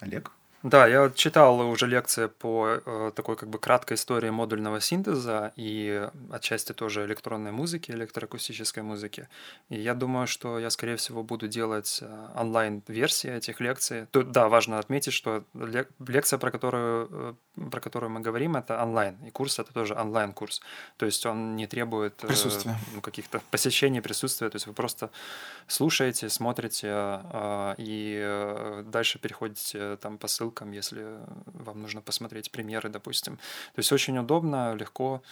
Олег? Да, я читал уже лекции по э, такой как бы краткой истории модульного синтеза и отчасти тоже электронной музыки, электроакустической музыки. И я думаю, что я, скорее всего, буду делать э, онлайн-версии этих лекций. Тут, да, важно отметить, что лекция, про которую, э, про которую мы говорим, это онлайн. И курс это тоже онлайн-курс. То есть он не требует присутствия. ну, каких-то посещений, присутствия. То есть вы просто слушаете, смотрите э, и э, дальше переходите там по ссылкам ссылкам, если вам нужно посмотреть примеры, допустим. То есть очень удобно, легко.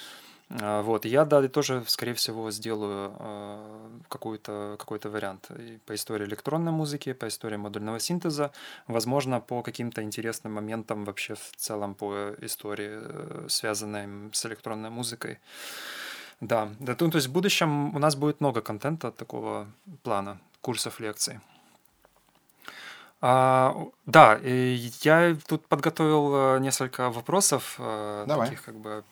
А, вот, я, да, тоже, скорее всего, сделаю э, какой-то какой вариант и по истории электронной музыки, по истории модульного синтеза, возможно, по каким-то интересным моментам вообще в целом по истории, э, связанной с электронной музыкой. Да, да, то есть в будущем у нас будет много контента такого плана, курсов, лекций. А, да, я тут подготовил э, несколько вопросов, э, Давай. таких как бы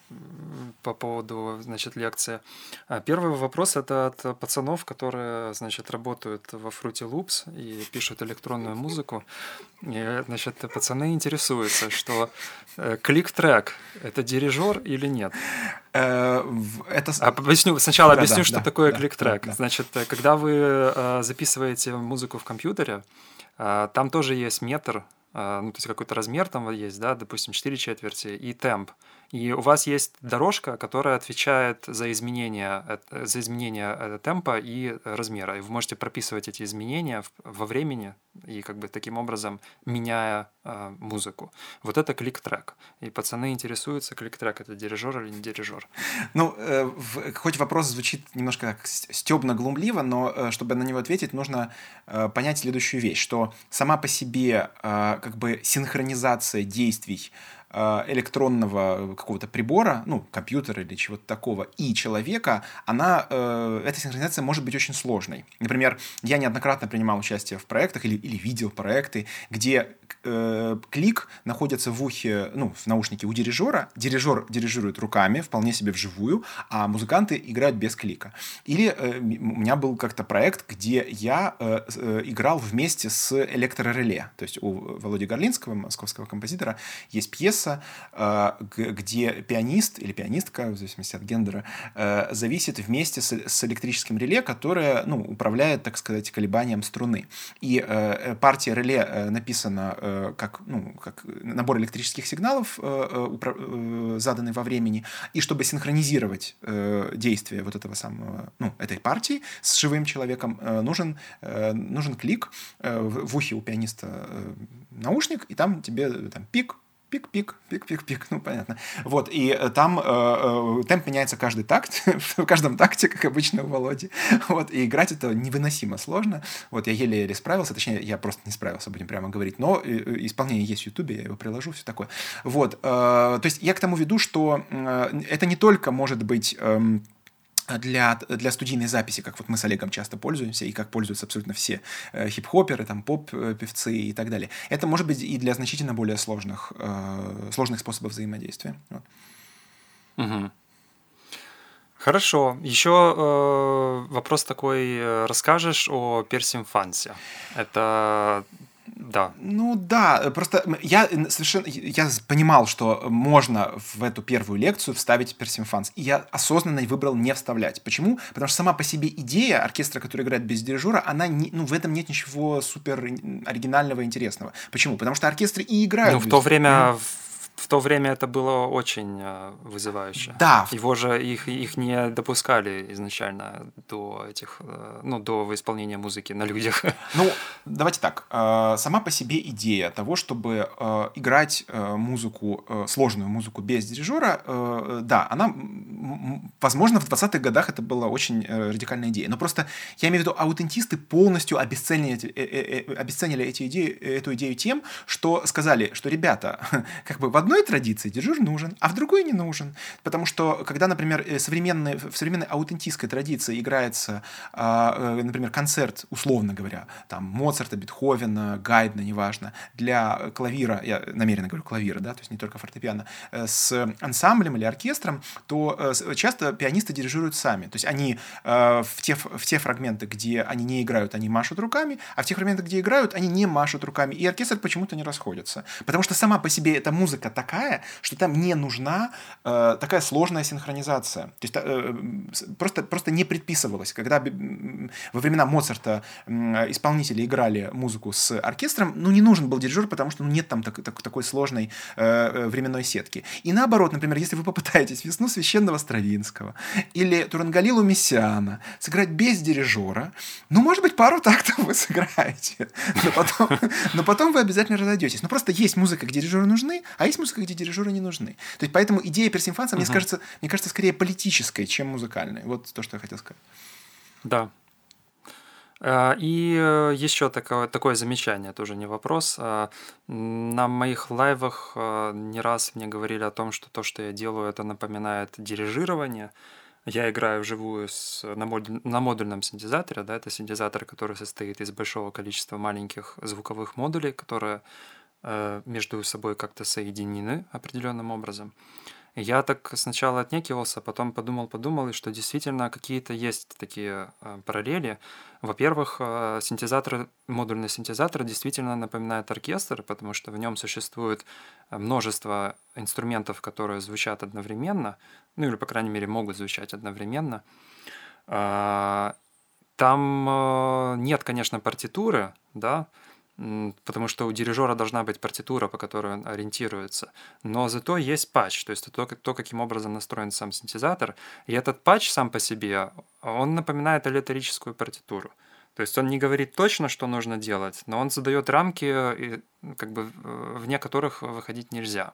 по поводу, значит, лекции. А, первый вопрос это от пацанов, которые, значит, работают во Fruity Loops и пишут электронную музыку. И, значит, пацаны интересуются, что э, клик-трек — это дирижер или нет? Это... А, объясню, сначала да, объясню, да, что да, такое клик-трек. Значит, когда вы записываете музыку в компьютере, там тоже есть метр, а, ну, то есть какой-то размер там есть, да, допустим, 4 четверти, и темп. И у вас есть дорожка, которая отвечает за изменения, э, за изменения э, темпа и размера. И вы можете прописывать эти изменения во времени и как бы таким образом меняя э, музыку. Вот это клик-трек. И пацаны интересуются, клик-трек это дирижер или не дирижер. Ну, хоть вопрос звучит немножко стебно-глумливо, но чтобы на него ответить, нужно понять следующую вещь, что сама по себе как бы синхронизация действий электронного какого-то прибора, ну, компьютера или чего-то такого, и человека, она, э, эта синхронизация может быть очень сложной. Например, я неоднократно принимал участие в проектах или, или видел проекты, где э, клик находится в ухе, ну, в наушнике у дирижера, дирижер дирижирует руками, вполне себе вживую, а музыканты играют без клика. Или э, у меня был как-то проект, где я э, э, играл вместе с электрореле, то есть у Володи Горлинского, московского композитора, есть пьеса, пьеса, э, где пианист или пианистка, в зависимости от гендера, э, зависит вместе с электрическим реле, которое ну, управляет, так сказать, колебанием струны. И э, партия реле написана как, ну, как набор электрических сигналов, заданный во времени, и чтобы синхронизировать действие вот этого самого, ну, этой партии с живым человеком, нужен, нужен клик в ухе у пианиста наушник, и там тебе там пик, пик-пик, пик-пик-пик, ну, понятно. Вот, и э, там э, э, темп меняется каждый такт, в каждом такте, как обычно у Володи. Вот, и играть это невыносимо сложно. Вот, я еле-еле справился, точнее, я просто не справился, будем прямо говорить, но э, исполнение есть в Ютубе, я его приложу, все такое. Вот, э, то есть я к тому веду, что э, это не только может быть... Э, для, для студийной записи, как вот мы с Олегом часто пользуемся, и как пользуются абсолютно все э, хип-хоперы, там, поп-певцы и так далее. Это может быть и для значительно более сложных, э, сложных способов взаимодействия. Вот. Угу. Хорошо. Еще э, вопрос такой. Э, расскажешь о Персимфансе? Это да. Ну да, просто я совершенно я понимал, что можно в эту первую лекцию вставить персимфанс, и я осознанно выбрал не вставлять. Почему? Потому что сама по себе идея оркестра, который играет без дирижера, она не, ну в этом нет ничего супер оригинального и интересного. Почему? Потому что оркестры и играют. Ну в то время mm в то время это было очень э, вызывающе. Да. Его же их, их не допускали изначально до этих, э, ну, до исполнения музыки на людях. Ну, давайте так. Э, сама по себе идея того, чтобы играть музыку, сложную музыку без дирижера, да, она, возможно, в 20-х годах это была очень радикальная идея. Но просто я имею в виду, аутентисты полностью обесценили, обесценили эти идеи, эту идею тем, что сказали, что, ребята, как бы в одном одной традиции дирижер нужен, а в другой не нужен. Потому что, когда, например, э, современной, в современной аутентистской традиции играется, а, э, например, концерт, условно говоря, там, Моцарта, Бетховена, Гайдна, неважно, для клавира, я намеренно говорю клавира, да, то есть не только фортепиано, э, с ансамблем или оркестром, то часто пианисты дирижируют сами. То есть они в те, в те фрагменты, где они не играют, они машут руками, а в тех фрагментах, где играют, они не машут руками. И оркестр почему-то не расходится. Потому что сама по себе эта музыка такая, что там не нужна э, такая сложная синхронизация. То есть э, просто, просто не предписывалось. Когда во времена Моцарта э, исполнители играли музыку с оркестром, ну, не нужен был дирижер, потому что ну, нет там так, так, такой сложной э, э, временной сетки. И наоборот, например, если вы попытаетесь «Весну священного Стравинского» или «Турангалилу Мессиана» сыграть без дирижера, ну, может быть, пару тактов вы сыграете, но потом, но потом вы обязательно разойдетесь. Но просто есть музыка, где дирижеры нужны, а есть музыка, где дирижеры не нужны. То есть поэтому идея персимфанца, угу. мне кажется, мне кажется, скорее политическая, чем музыкальная. Вот то, что я хотел сказать. Да. А, и э, еще такое, такое замечание, тоже не вопрос. А, на моих лайвах а, не раз мне говорили о том, что то, что я делаю, это напоминает дирижирование. Я играю вживую с, на, модуль, на модульном синтезаторе. Да, это синтезатор, который состоит из большого количества маленьких звуковых модулей, которые между собой как-то соединены определенным образом. Я так сначала отнекивался, потом подумал, подумал, и что действительно какие-то есть такие э, параллели. Во-первых, э, синтезатор, модульный синтезатор действительно напоминает оркестр, потому что в нем существует множество инструментов, которые звучат одновременно, ну или, по крайней мере, могут звучать одновременно. Там нет, конечно, партитуры, да, потому что у дирижера должна быть партитура, по которой он ориентируется. Но зато есть патч, то есть то, то, каким образом настроен сам синтезатор. И этот патч сам по себе, он напоминает электрическую партитуру. То есть он не говорит точно, что нужно делать, но он задает рамки, как бы, вне которых выходить нельзя.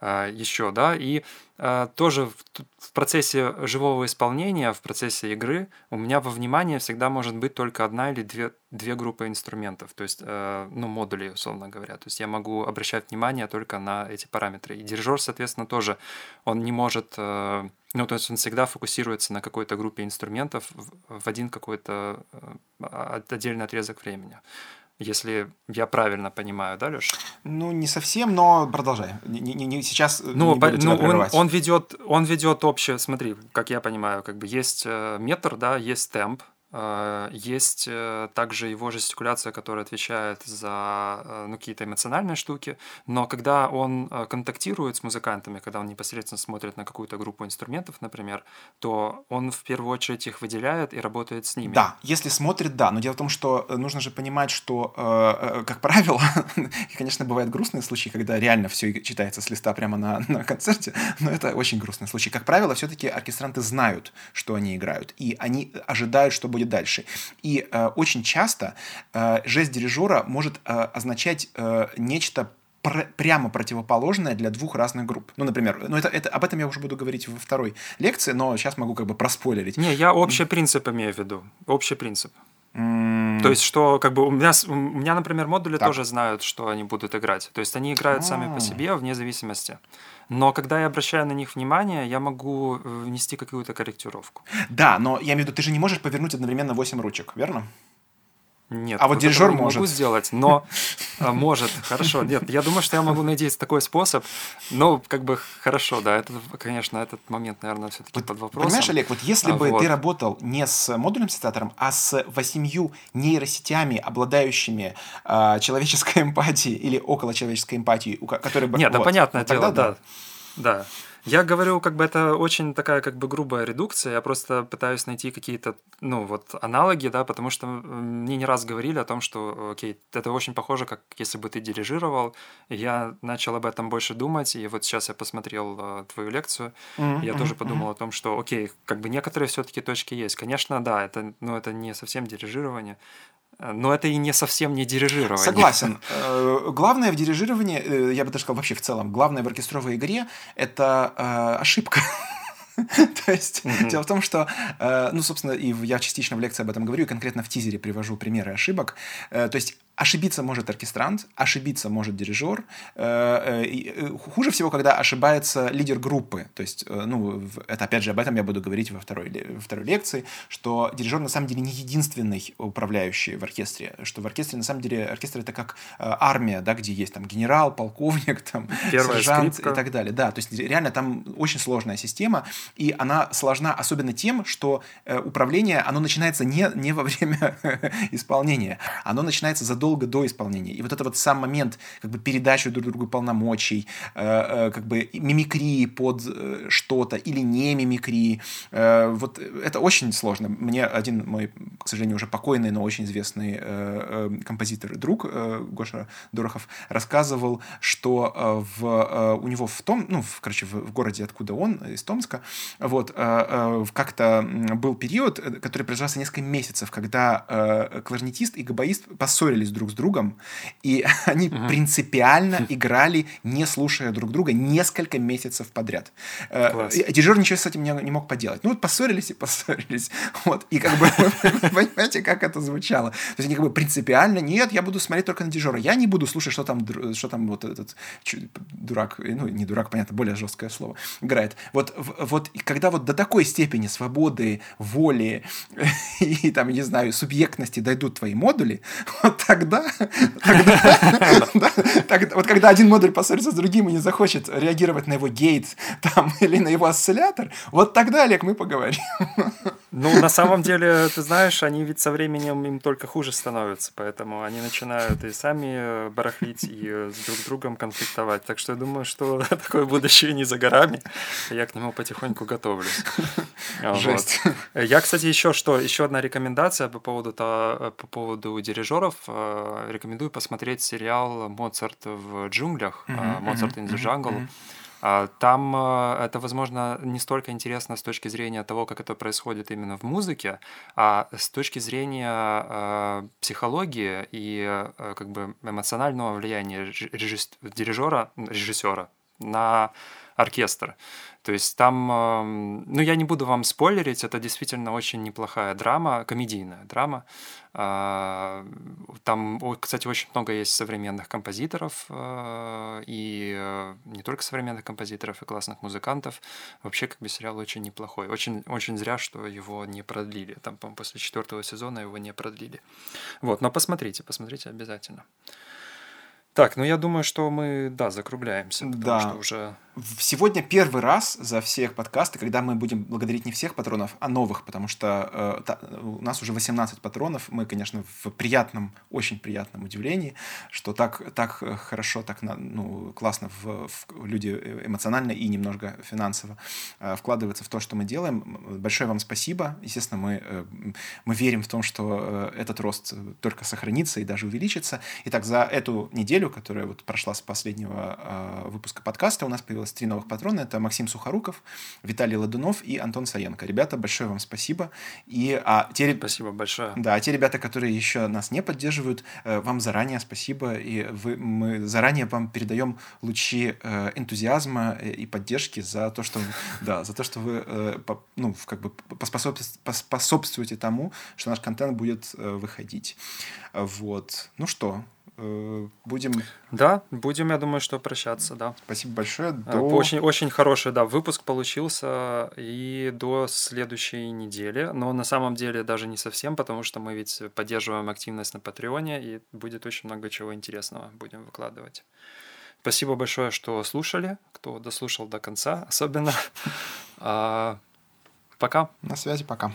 А, еще, да, и а, тоже в, процессе живого исполнения, в процессе игры у меня во внимании всегда может быть только одна или две, две группы инструментов, то есть, а, ну, модулей, условно говоря. То есть я могу обращать внимание только на эти параметры. И дирижер, соответственно, тоже, он не может, ну, то есть он всегда фокусируется на какой-то группе инструментов в один какой-то отдельный отрезок времени если я правильно понимаю, да, Леш? Ну, не совсем, но продолжай. Не, не, не, сейчас ну, не по, ну, он, он, ведет, он ведет общее, смотри, как я понимаю, как бы есть э, метр, да, есть темп, Э, есть э, также его жестикуляция, которая отвечает за э, ну, какие-то эмоциональные штуки, но когда он контактирует с музыкантами, когда он непосредственно смотрит на какую-то группу инструментов, например, то он в первую очередь их выделяет и работает с ними. Да, если смотрит, да, но дело в том, что нужно же понимать, что, как правило, конечно, бывают грустные случаи, когда реально все читается с листа прямо на, на концерте, но это очень грустный случай. Как правило, все-таки оркестранты знают, что они играют, и они ожидают, что будет дальше. И э, очень часто э, жест дирижера может э, означать э, нечто пр прямо противоположное для двух разных групп. Ну, например, ну это, это, об этом я уже буду говорить во второй лекции, но сейчас могу как бы проспойлерить. Не, я общий принцип имею в виду. Общий принцип. То есть, что как бы у меня, у меня например, модули так. тоже знают, что они будут играть. То есть, они играют А-а-а. сами по себе вне зависимости. Но когда я обращаю на них внимание, я могу э, внести какую-то корректировку. Да, но я имею в виду, ты же не можешь повернуть одновременно 8 ручек, верно? Нет. А вот дирижер может. могу сделать, но а, может, хорошо. Нет, я думаю, что я могу найти такой способ, но как бы хорошо, да, это, конечно, этот момент, наверное, все-таки под вопросом. Понимаешь, Олег, вот если бы вот. ты работал не с модульным синтезатором, а с восемью нейросетями, обладающими э, человеческой эмпатией или около человеческой эмпатией, которые бы... Нет, вот, да понятное вот дело, да. Да. Я говорю, как бы это очень такая как бы грубая редукция. Я просто пытаюсь найти какие-то, ну, вот аналоги, да, потому что мне не раз говорили о том, что, окей, это очень похоже, как если бы ты дирижировал. И я начал об этом больше думать, и вот сейчас я посмотрел э, твою лекцию, mm-hmm. я тоже подумал mm-hmm. о том, что, окей, как бы некоторые все-таки точки есть. Конечно, да, это, ну, это не совсем дирижирование, но это и не совсем не дирижирование. Согласен. Э, главное в дирижировании, э, я бы даже сказал вообще в целом, главное в оркестровой игре – это э, ошибка. То есть mm-hmm. дело в том, что, ну, собственно, и я частично в лекции об этом говорю, и конкретно в тизере привожу примеры ошибок. То есть Ошибиться может оркестрант, ошибиться может дирижер. Э, э, э, хуже всего, когда ошибается лидер группы. То есть, ну, это опять же об этом я буду говорить во второй, во второй лекции, что дирижер на самом деле не единственный управляющий в оркестре, что в оркестре на самом деле оркестр это как армия, да, где есть там генерал, полковник, там Первая сержант скрипка. и так далее. Да, то есть реально там очень сложная система, и она сложна особенно тем, что управление, оно начинается не, не во время исполнения, оно начинается задолго задолго до исполнения. И вот это вот сам момент как бы передачи друг другу полномочий, э, э, как бы мимикрии под э, что-то или не мимикрии, вот это очень сложно. Мне один мой, к сожалению, уже покойный, но очень известный композитор друг э, Гоша Дорохов рассказывал, что в, у него в том, ну, в, короче, в, в городе, откуда он, из Томска, вот, как-то был период, который продолжался несколько месяцев, когда кларнетист и габаист поссорились друг друг с другом, и они угу. принципиально играли, не слушая друг друга, несколько месяцев подряд. Э, Класс. Дирижер ничего с этим не, не мог поделать. Ну вот поссорились и поссорились. Вот. И как бы, понимаете, как это звучало? То есть они как бы принципиально, нет, я буду смотреть только на дирижера. Я не буду слушать, что там, что там вот этот дурак, ну не дурак, понятно, более жесткое слово, играет. Вот, вот когда вот до такой степени свободы, воли и там, не знаю, субъектности дойдут твои модули, вот тогда тогда, тогда, вот когда один модуль поссорится с другим и не захочет реагировать на его гейт там, или на его осциллятор, вот тогда, Олег, мы поговорим. Ну, на самом деле, ты знаешь, они ведь со временем им только хуже становятся, поэтому они начинают и сами барахлить, и с друг другом конфликтовать. Так что я думаю, что такое будущее не за горами. Я к нему потихоньку готовлюсь. Жесть. Вот. Я, кстати, еще что, еще одна рекомендация по поводу, по поводу дирижеров. Э, рекомендую посмотреть сериал «Моцарт в джунглях», «Моцарт in the Jungle». Там э, это, возможно, не столько интересно с точки зрения того, как это происходит именно в музыке, а с точки зрения э, психологии и как бы эмоционального влияния дирижера, режиссера на оркестр. То есть там, ну я не буду вам спойлерить, это действительно очень неплохая драма, комедийная драма. А, там, кстати, очень много есть современных композиторов, э, и э, не только современных композиторов, и классных музыкантов. Вообще, как бы сериал очень неплохой. Очень, очень зря, что его не продлили. Там, по после четвертого сезона его не продлили. Вот, но посмотрите, посмотрите обязательно. Так, ну я думаю, что мы, да, закругляемся, потому да. что уже Сегодня первый раз за всех подкасты, когда мы будем благодарить не всех патронов, а новых, потому что э, та, у нас уже 18 патронов. Мы, конечно, в приятном, очень приятном удивлении, что так, так хорошо, так ну, классно в, в люди эмоционально и немного финансово э, вкладываются в то, что мы делаем. Большое вам спасибо. Естественно, мы, э, мы верим в том, что э, этот рост только сохранится и даже увеличится. Итак, за эту неделю, которая вот прошла с последнего э, выпуска подкаста, у нас появилась появилось три новых патрона. Это Максим Сухоруков, Виталий Ладунов и Антон Саенко. Ребята, большое вам спасибо. И, а, те, спасибо большое. Да, а те ребята, которые еще нас не поддерживают, э, вам заранее спасибо. И вы, мы заранее вам передаем лучи э, энтузиазма и поддержки за то, что, да, за то, что вы э, ну, как бы поспособствуете тому, что наш контент будет выходить. Вот. Ну что, будем... Да, будем, я думаю, что прощаться, да. Спасибо большое. До... Очень, очень хороший, да, выпуск получился и до следующей недели, но на самом деле даже не совсем, потому что мы ведь поддерживаем активность на Патреоне, и будет очень много чего интересного будем выкладывать. Спасибо большое, что слушали, кто дослушал до конца, особенно. А, пока. На связи, пока.